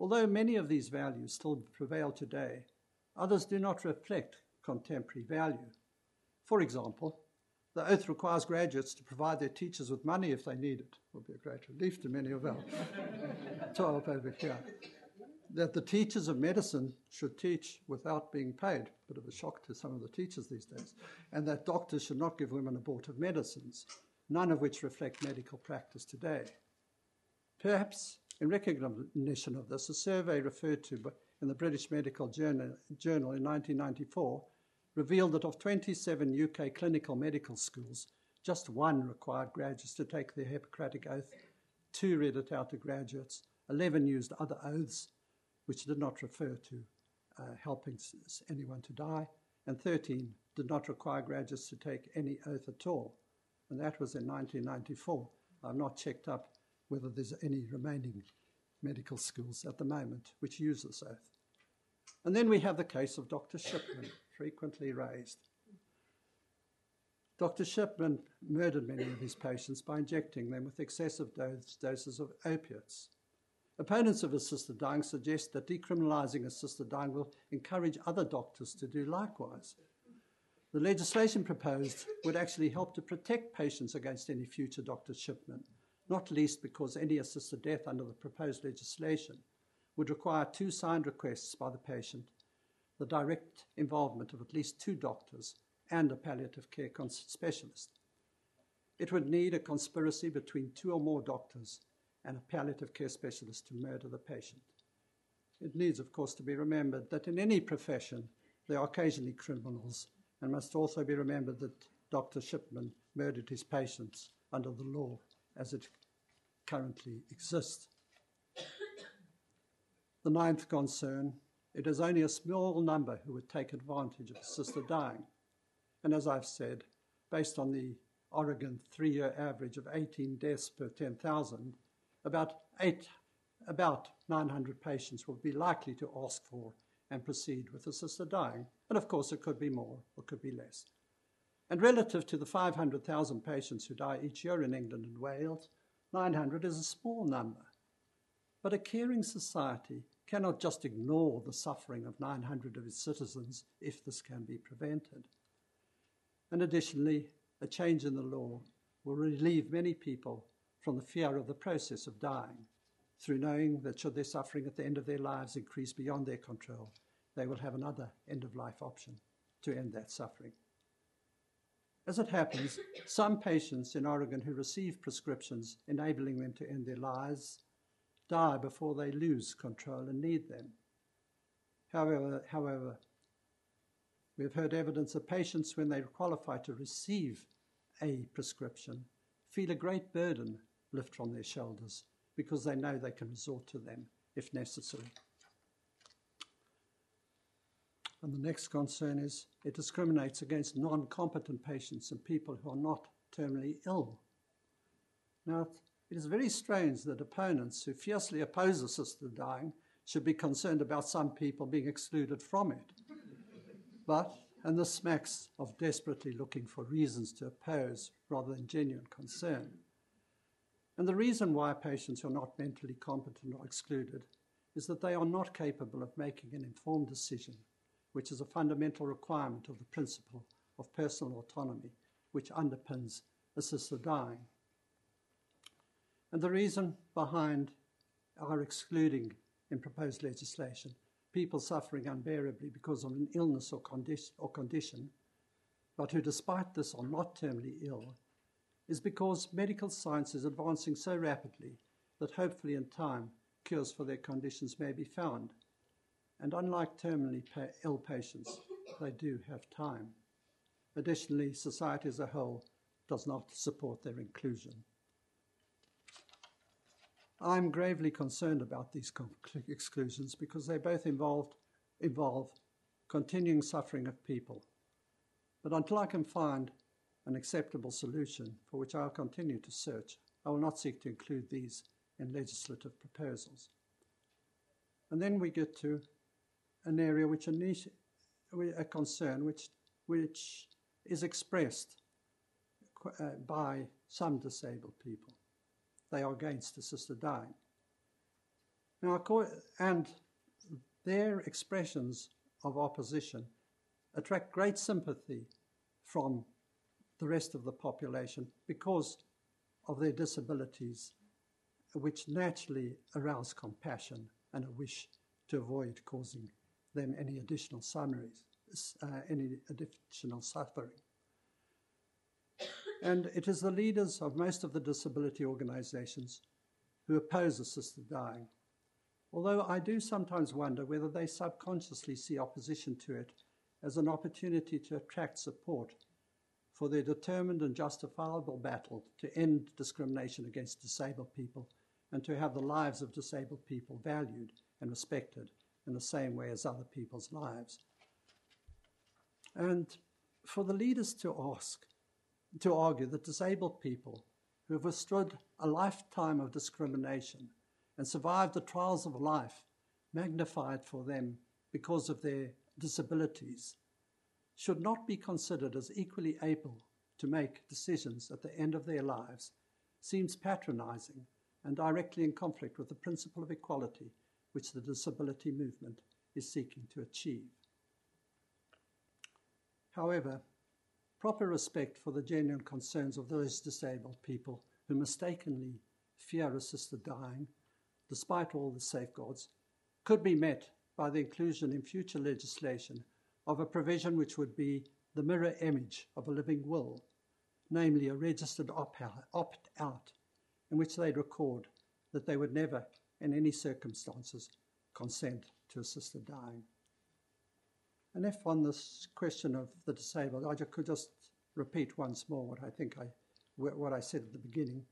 Although many of these values still prevail today, others do not reflect contemporary value. For example, the oath requires graduates to provide their teachers with money if they need it. It Will be a great relief to many of our 12 over here that the teachers of medicine should teach without being paid. Bit of a shock to some of the teachers these days. And that doctors should not give women abortive medicines, none of which reflect medical practice today. Perhaps in recognition of this, a survey referred to in the British Medical Journal, Journal in 1994 revealed that of 27 UK clinical medical schools, just one required graduates to take the Hippocratic Oath, two read it out to graduates, 11 used other oaths, which did not refer to uh, helping anyone to die, and 13 did not require graduates to take any oath at all. And that was in 1994. I've not checked up whether there's any remaining medical schools at the moment which use this oath. And then we have the case of Dr. Shipman, frequently raised. Dr. Shipman murdered many of his patients by injecting them with excessive doses of opiates. Opponents of assisted dying suggest that decriminalising assisted dying will encourage other doctors to do likewise. The legislation proposed would actually help to protect patients against any future Dr. Shipman, not least because any assisted death under the proposed legislation would require two signed requests by the patient, the direct involvement of at least two doctors, and a palliative care specialist. It would need a conspiracy between two or more doctors and a palliative care specialist to murder the patient. It needs, of course, to be remembered that in any profession there are occasionally criminals, and must also be remembered that Dr. Shipman murdered his patients under the law as it currently exists. The ninth concern it is only a small number who would take advantage of assisted dying. And as I've said, based on the Oregon three year average of 18 deaths per 10,000, about eight, about 900 patients will be likely to ask for and proceed with assisted dying. And of course, it could be more or could be less. And relative to the 500,000 patients who die each year in England and Wales, 900 is a small number. But a caring society cannot just ignore the suffering of 900 of its citizens if this can be prevented. And additionally, a change in the law will relieve many people from the fear of the process of dying, through knowing that should their suffering at the end of their lives increase beyond their control, they will have another end of life option to end that suffering. As it happens, some patients in Oregon who receive prescriptions enabling them to end their lives die before they lose control and need them. However, however, we've heard evidence of patients when they qualify to receive a prescription feel a great burden lift from their shoulders because they know they can resort to them if necessary. And the next concern is it discriminates against non competent patients and people who are not terminally ill. Now, it is very strange that opponents who fiercely oppose assisted dying should be concerned about some people being excluded from it. But, and this smacks of desperately looking for reasons to oppose rather than genuine concern. And the reason why patients who are not mentally competent are excluded is that they are not capable of making an informed decision, which is a fundamental requirement of the principle of personal autonomy, which underpins assisted dying. And the reason behind our excluding in proposed legislation people suffering unbearably because of an illness or, or condition, but who despite this are not terminally ill, is because medical science is advancing so rapidly that hopefully in time cures for their conditions may be found. And unlike terminally ill patients, they do have time. Additionally, society as a whole does not support their inclusion. I'm gravely concerned about these exclusions because they both involved, involve continuing suffering of people. But until I can find an acceptable solution for which I'll continue to search. I will not seek to include these in legislative proposals. And then we get to an area which a, niche, a concern which, which is expressed uh, by some disabled people. They are against assisted dying. Now, and their expressions of opposition attract great sympathy from the rest of the population because of their disabilities, which naturally arouse compassion and a wish to avoid causing them any additional summaries, uh, any additional suffering. and it is the leaders of most of the disability organizations who oppose assisted dying. Although I do sometimes wonder whether they subconsciously see opposition to it as an opportunity to attract support for their determined and justifiable battle to end discrimination against disabled people and to have the lives of disabled people valued and respected in the same way as other people's lives. And for the leaders to ask, to argue that disabled people who have withstood a lifetime of discrimination and survived the trials of life magnified for them because of their disabilities should not be considered as equally able to make decisions at the end of their lives seems patronizing and directly in conflict with the principle of equality which the disability movement is seeking to achieve. However, proper respect for the genuine concerns of those disabled people who mistakenly fear assisted dying, despite all the safeguards, could be met by the inclusion in future legislation of a provision which would be the mirror image of a living will, namely a registered opt out, in which they'd record that they would never, in any circumstances, consent to assisted dying. And if on this question of the disabled, I could just repeat once more what I think I, what I said at the beginning,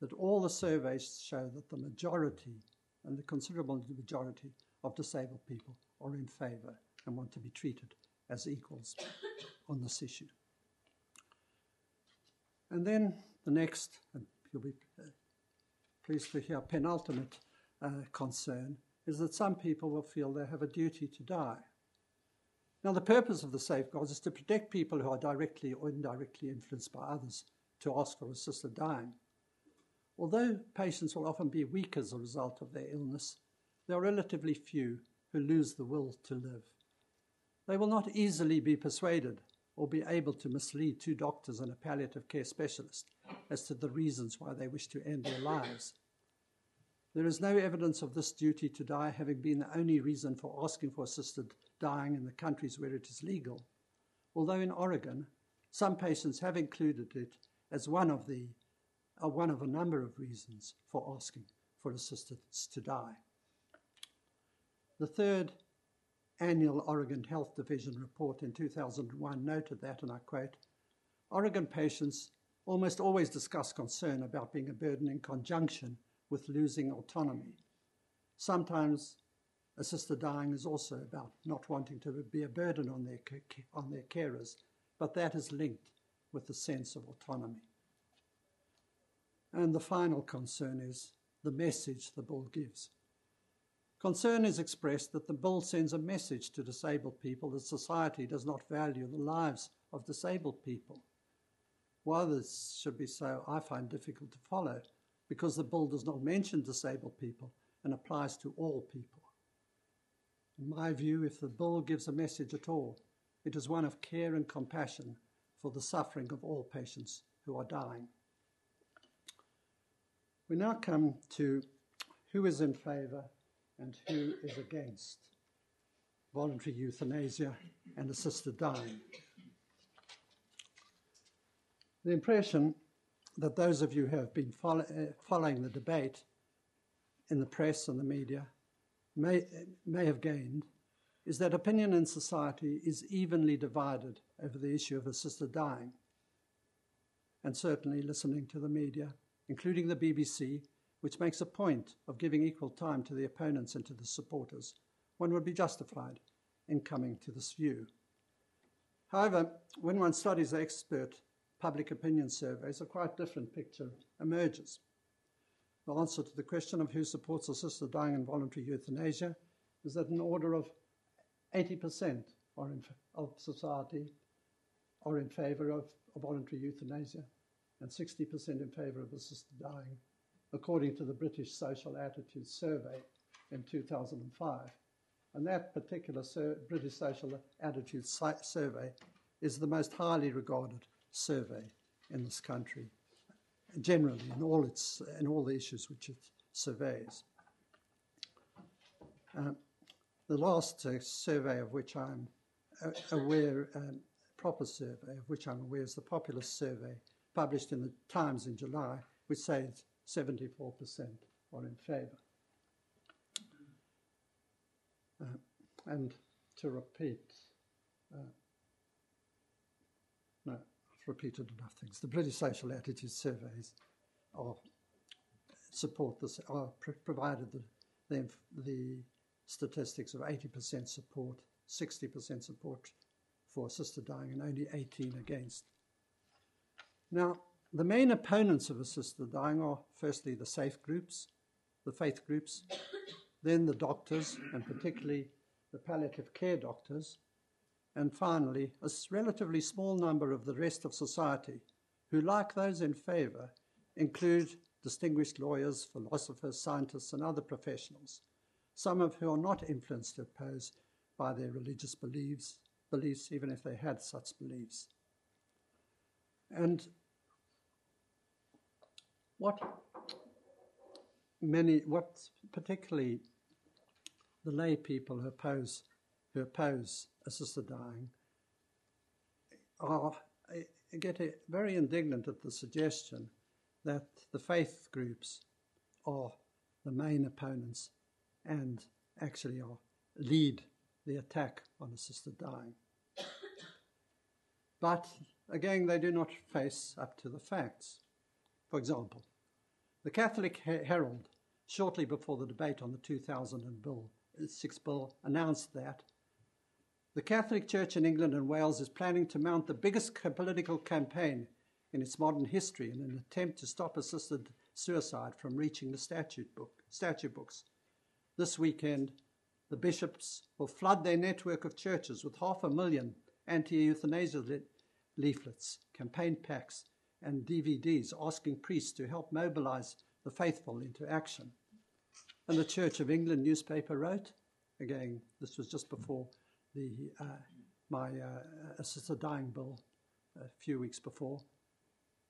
that all the surveys show that the majority and the considerable majority of disabled people are in favour and want to be treated as equals on this issue. And then the next, and you'll be uh, pleased to hear, penultimate uh, concern is that some people will feel they have a duty to die. Now, the purpose of the safeguards is to protect people who are directly or indirectly influenced by others to ask for assisted dying. Although patients will often be weak as a result of their illness, there are relatively few who lose the will to live. They will not easily be persuaded or be able to mislead two doctors and a palliative care specialist as to the reasons why they wish to end their lives. There is no evidence of this duty to die having been the only reason for asking for assisted dying in the countries where it is legal, although in Oregon, some patients have included it as one of the uh, one of a number of reasons for asking for assistance to die. The third annual Oregon Health Division report in 2001 noted that, and I quote, Oregon patients almost always discuss concern about being a burden in conjunction with losing autonomy. Sometimes assisted dying is also about not wanting to be a burden on their, on their carers, but that is linked with the sense of autonomy. And the final concern is the message the bill gives. Concern is expressed that the bill sends a message to disabled people that society does not value the lives of disabled people. Why this should be so, I find difficult to follow because the bill does not mention disabled people and applies to all people. In my view, if the bill gives a message at all, it is one of care and compassion for the suffering of all patients who are dying. We now come to who is in favour and who is against voluntary euthanasia and assisted dying. The impression that those of you who have been follow, uh, following the debate in the press and the media may, may have gained is that opinion in society is evenly divided over the issue of assisted dying. And certainly listening to the media, including the BBC, which makes a point of giving equal time to the opponents and to the supporters, one would be justified in coming to this view. However, when one studies the expert public opinion surveys, a quite different picture emerges. The answer to the question of who supports assisted dying and voluntary euthanasia is that an order of 80% are in, of society are in favour of, of voluntary euthanasia and 60% in favour of assisted dying, according to the British Social Attitudes Survey in 2005. And that particular sur- British Social Attitudes Survey is the most highly regarded survey in this country, generally in all its in all the issues which it surveys. Uh, the last uh, survey of which I'm uh, aware, um, proper survey of which I'm aware, is the Populus Survey published in the Times in July, which says 74% are in favour. Uh, and to repeat, uh, no, I've repeated enough things. The British Social Attitude Surveys are support this, are provided the, the, the statistics of 80% support, 60% support for assisted dying, and only 18 against. Now, the main opponents of assisted dying are firstly the safe groups, the faith groups, then the doctors, and particularly the palliative care doctors, and finally a relatively small number of the rest of society who, like those in favour, include distinguished lawyers, philosophers, scientists, and other professionals, some of who are not influenced or opposed by their religious beliefs, beliefs, even if they had such beliefs. And what many, what particularly the lay people who oppose, who oppose assisted dying are get very indignant at the suggestion that the faith groups are the main opponents and actually are lead the attack on assisted dying. But again, they do not face up to the facts. For example, the Catholic Herald, shortly before the debate on the 2006 uh, bill, announced that the Catholic Church in England and Wales is planning to mount the biggest political campaign in its modern history in an attempt to stop assisted suicide from reaching the statute, book, statute books. This weekend, the bishops will flood their network of churches with half a million anti euthanasia leaflets, campaign packs, and DVDs asking priests to help mobilize the faithful into action. And the Church of England newspaper wrote, again, this was just before the, uh, my uh, assisted dying bill a few weeks before.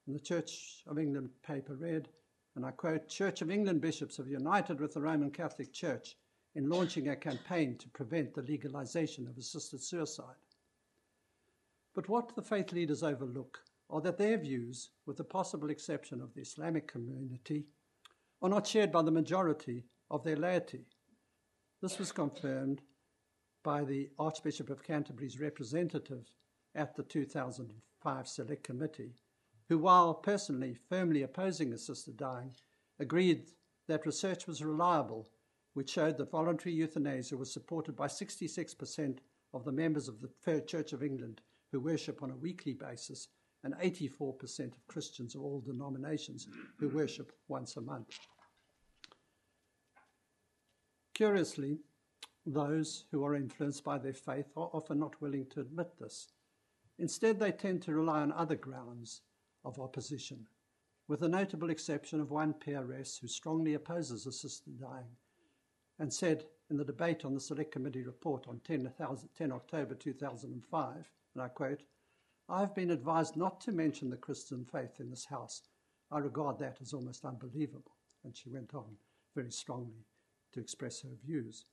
And the Church of England paper read, and I quote Church of England bishops have united with the Roman Catholic Church in launching a campaign to prevent the legalization of assisted suicide. But what the faith leaders overlook are that their views, with the possible exception of the Islamic community, are not shared by the majority of their laity. This was confirmed by the Archbishop of Canterbury's representative at the 2005 Select Committee, who, while personally firmly opposing assisted dying, agreed that research was reliable, which showed that voluntary euthanasia was supported by 66% of the members of the Church of England who worship on a weekly basis and 84% of Christians of all denominations who worship once a month. Curiously, those who are influenced by their faith are often not willing to admit this. Instead, they tend to rely on other grounds of opposition, with the notable exception of one peeress who strongly opposes assisted dying and said in the debate on the Select Committee report on 10, 10 October 2005, and I quote, I have been advised not to mention the Christian faith in this house. I regard that as almost unbelievable. And she went on very strongly to express her views.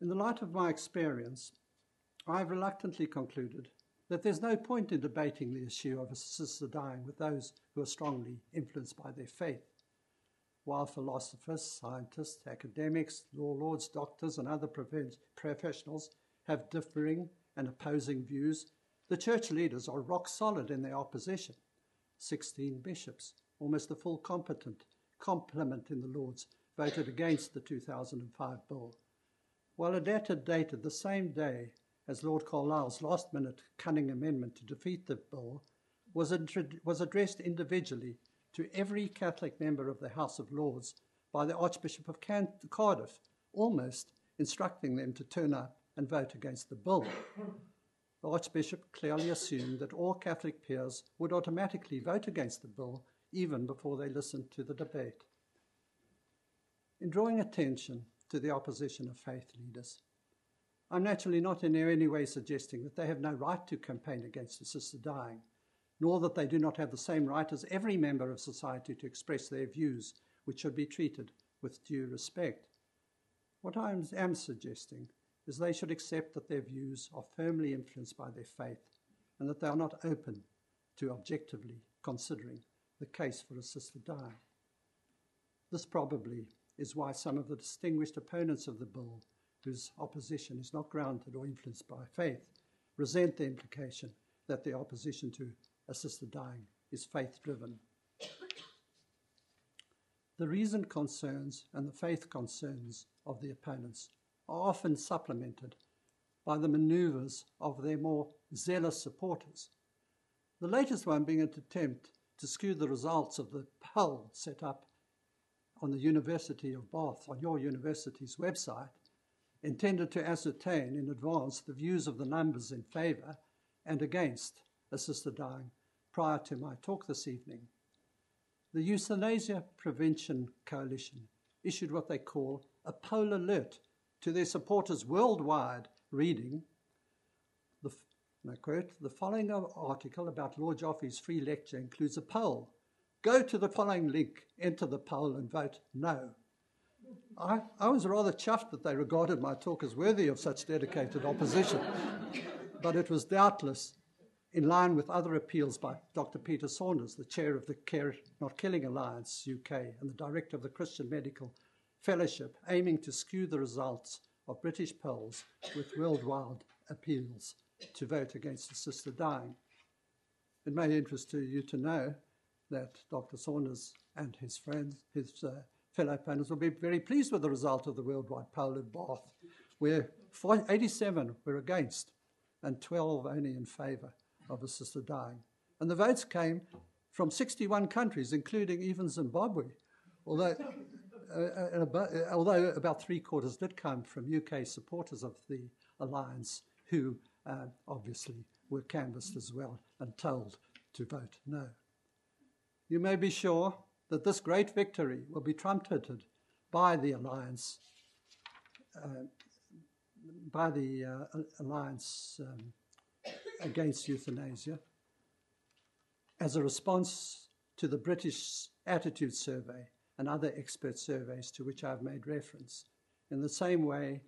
In the light of my experience, I have reluctantly concluded that there's no point in debating the issue of assisted dying with those who are strongly influenced by their faith. While philosophers, scientists, academics, law lords, doctors, and other professionals have differing and opposing views, the church leaders are rock solid in their opposition. 16 bishops, almost the full competent complement in the Lords, voted against the 2005 bill. While a letter dated the same day as Lord Carlile's last minute cunning amendment to defeat the bill was, was addressed individually to every Catholic member of the House of Lords by the Archbishop of Cardiff, almost instructing them to turn up and vote against the bill. The Archbishop clearly assumed that all Catholic peers would automatically vote against the bill even before they listened to the debate. In drawing attention to the opposition of faith leaders, I'm naturally not in any way suggesting that they have no right to campaign against assisted dying, nor that they do not have the same right as every member of society to express their views, which should be treated with due respect. What I am suggesting is they should accept that their views are firmly influenced by their faith and that they are not open to objectively considering the case for assisted dying. This probably is why some of the distinguished opponents of the bill whose opposition is not grounded or influenced by faith, resent the implication that the opposition to assisted dying is faith driven. The reasoned concerns and the faith concerns of the opponents are often supplemented by the maneuvers of their more zealous supporters. The latest one being an attempt to skew the results of the poll set up on the University of Bath, on your university's website, intended to ascertain in advance the views of the numbers in favour and against assisted dying prior to my talk this evening. The Euthanasia Prevention Coalition issued what they call a poll alert to their supporters worldwide, reading, the, I quote, the following article about Lord Joffe's free lecture includes a poll. Go to the following link, enter the poll, and vote no. I, I was rather chuffed that they regarded my talk as worthy of such dedicated opposition. but it was doubtless in line with other appeals by Dr. Peter Saunders, the chair of the Care Not Killing Alliance UK and the director of the Christian Medical Fellowship, aiming to skew the results of British polls with worldwide appeals to vote against assisted dying. It may interest you to know that Dr. Saunders and his friends, his uh, fellow panelists will be very pleased with the result of the worldwide poll in Bath, where 87 were against and 12 only in favour of assisted dying. And the votes came from 61 countries, including even Zimbabwe, although, uh about, uh, although about three quarters did come from UK supporters of the alliance, who uh, obviously were canvassed as well and told to vote no. You may be sure that this great victory will be trumpeted by the alliance, uh, by the uh, alliance um, against euthanasia, as a response to the British Attitude Survey and other expert surveys to which I've made reference, in the same way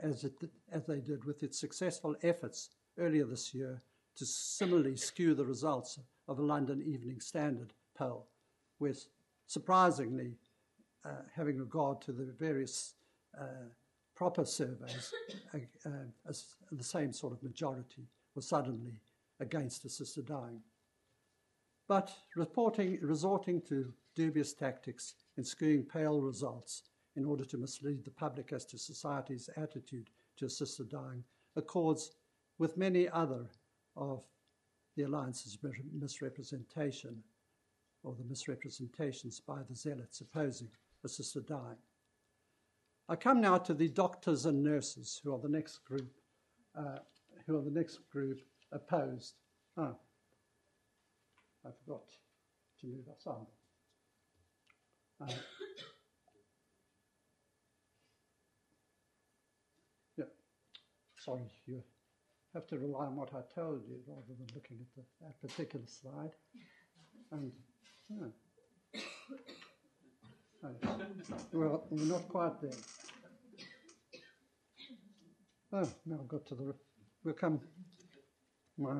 as, it, as they did with its successful efforts earlier this year to similarly skew the results of a London Evening Standard poll with surprisingly uh, having regard to the various uh, proper surveys, uh, uh the same sort of majority was suddenly against assisted dying. But resorting to dubious tactics and skewing pale results in order to mislead the public as to society's attitude to assisted dying accords with many other of the Alliance's misrepresentation or the misrepresentations by the zealots opposing assisted dying. I come now to the doctors and nurses, who are the next group, uh, who are the next group opposed. Ah, I forgot to move us on. Uh, yeah, sorry, you have to rely on what I told you rather than looking at the, that particular slide. And well, we're not quite there. Oh, now I've got to the. We'll come. My,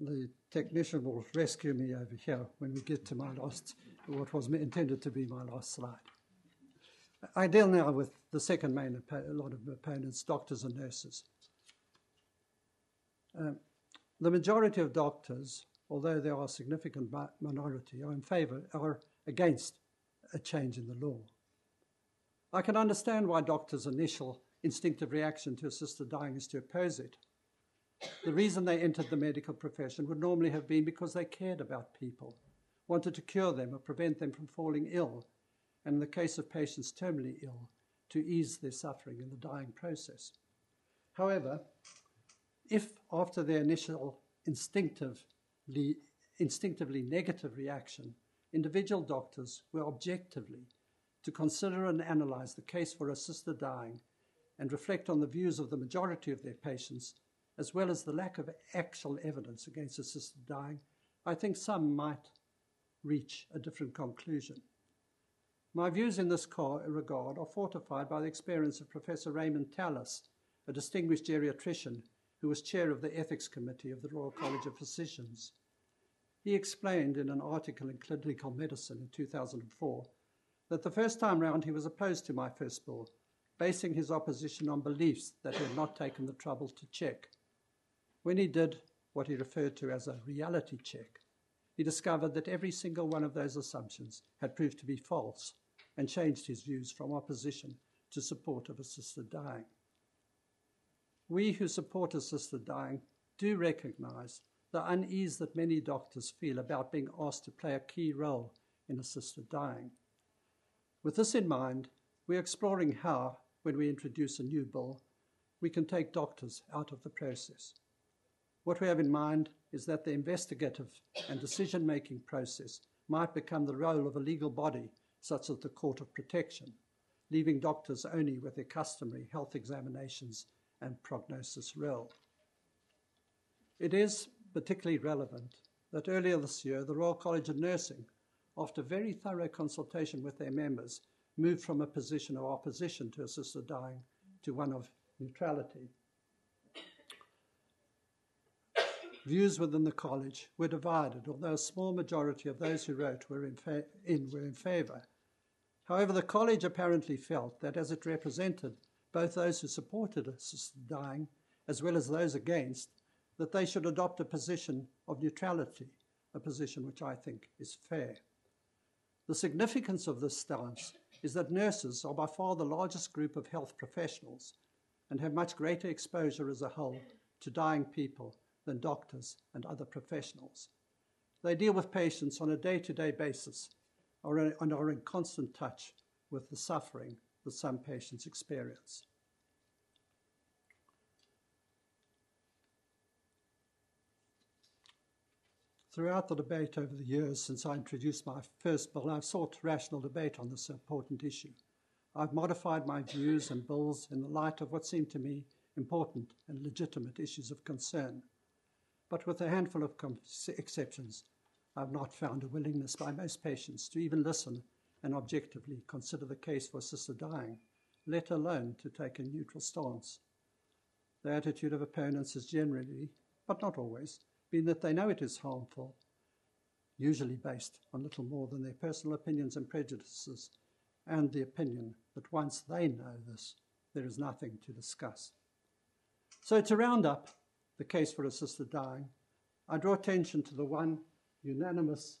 the technician will rescue me over here when we get to my last, what was intended to be my last slide. I deal now with the second main a lot of opponents, doctors and nurses. Um, the majority of doctors although there are a significant minority, are in favour or against a change in the law. I can understand why doctors' initial instinctive reaction to assisted dying is to oppose it. The reason they entered the medical profession would normally have been because they cared about people, wanted to cure them or prevent them from falling ill, and in the case of patients terminally ill, to ease their suffering in the dying process. However, if after their initial instinctively, instinctively negative reaction, individual doctors were objectively to consider and analyze the case for assisted dying and reflect on the views of the majority of their patients, as well as the lack of actual evidence against assisted dying, I think some might reach a different conclusion. My views in this regard are fortified by the experience of Professor Raymond Tallis, a distinguished geriatrician who was chair of the Ethics Committee of the Royal College of Physicians. He explained in an article in Clinical Medicine in 2004 that the first time round he was opposed to my first bill, basing his opposition on beliefs that he had not taken the trouble to check. When he did what he referred to as a reality check, he discovered that every single one of those assumptions had proved to be false and changed his views from opposition to support of assisted dying. We who support assisted dying do recognize the unease that many doctors feel about being asked to play a key role in assisted dying. With this in mind, we're exploring how, when we introduce a new bill, we can take doctors out of the process. What we have in mind is that the investigative and decision making process might become the role of a legal body such as the Court of Protection, leaving doctors only with their customary health examinations and prognosis role. It is particularly relevant that earlier this year the Royal College of Nursing, after very thorough consultation with their members, moved from a position of opposition to assisted dying to one of neutrality. Views within the college were divided, although a small majority of those who wrote were in, fa- in, were in favour. However, the college apparently felt that as it represented both those who supported assisted dying as well as those against, that they should adopt a position of neutrality, a position which I think is fair. The significance of this stance is that nurses are by far the largest group of health professionals and have much greater exposure as a whole to dying people than doctors and other professionals. They deal with patients on a day to day basis and are in constant touch with the suffering that some patients experience. Throughout the debate over the years since I introduced my first bill, I've sought rational debate on this important issue. I've modified my views and bills in the light of what seemed to me important and legitimate issues of concern. But with a handful of exceptions, I've not found a willingness by most patients to even listen and objectively consider the case for assisted dying, let alone to take a neutral stance. The attitude of opponents has generally, but not always, been that they know it is harmful, usually based on little more than their personal opinions and prejudices, and the opinion that once they know this, there is nothing to discuss. So, to round up the case for assisted dying, I draw attention to the one unanimous,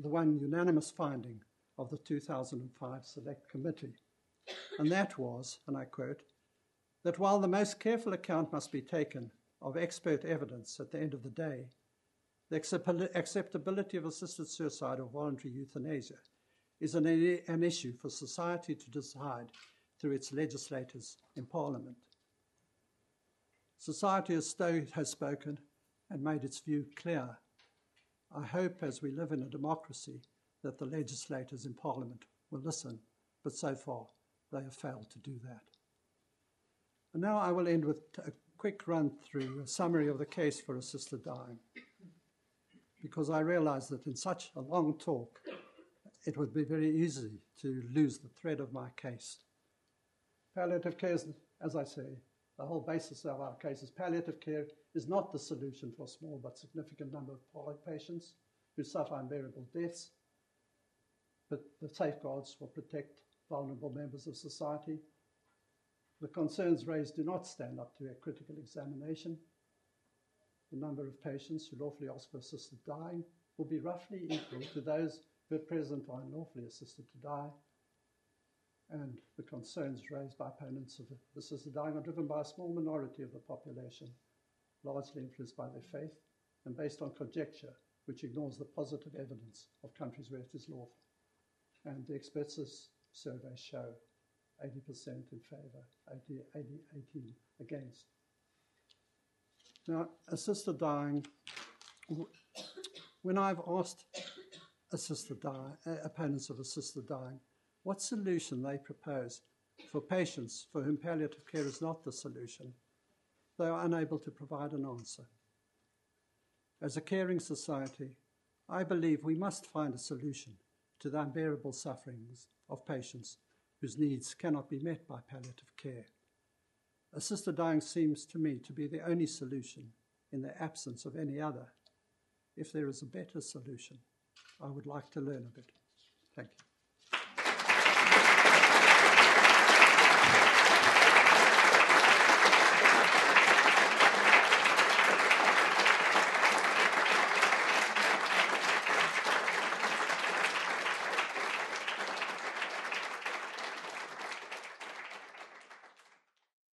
the one unanimous finding of the 2005 Select Committee. And that was, and I quote, that while the most careful account must be taken of expert evidence at the end of the day, the acceptability of assisted suicide or voluntary euthanasia is an, an issue for society to decide through its legislators in Parliament. Society has, spoken and made its view clear I hope as we live in a democracy that the legislators in Parliament will listen, but so far they have failed to do that. And now I will end with a quick run through, a summary of the case for assisted dying, because I realize that in such a long talk, it would be very easy to lose the thread of my case. Palliative care as I say, the whole basis of our case is palliative care is not the solution for a small but significant number of patients who suffer unbearable deaths, but the safeguards will protect vulnerable members of society. The concerns raised do not stand up to a critical examination. The number of patients who lawfully ask for assisted dying will be roughly equal to those who at present are unlawfully assisted to die, and the concerns raised by opponents of assisted dying are driven by a small minority of the population largely influenced by their faith and based on conjecture, which ignores the positive evidence of countries where it is lawful. And the experts surveys show 80% in favour, 80, 80, 18 against. Now, assisted dying, when I've asked assisted dying, uh, opponents of assisted dying what solution they propose for patients for whom palliative care is not the solution, they are unable to provide an answer. As a caring society, I believe we must find a solution to the unbearable sufferings of patients whose needs cannot be met by palliative care. Assisted dying seems to me to be the only solution in the absence of any other. If there is a better solution, I would like to learn of it. Thank you.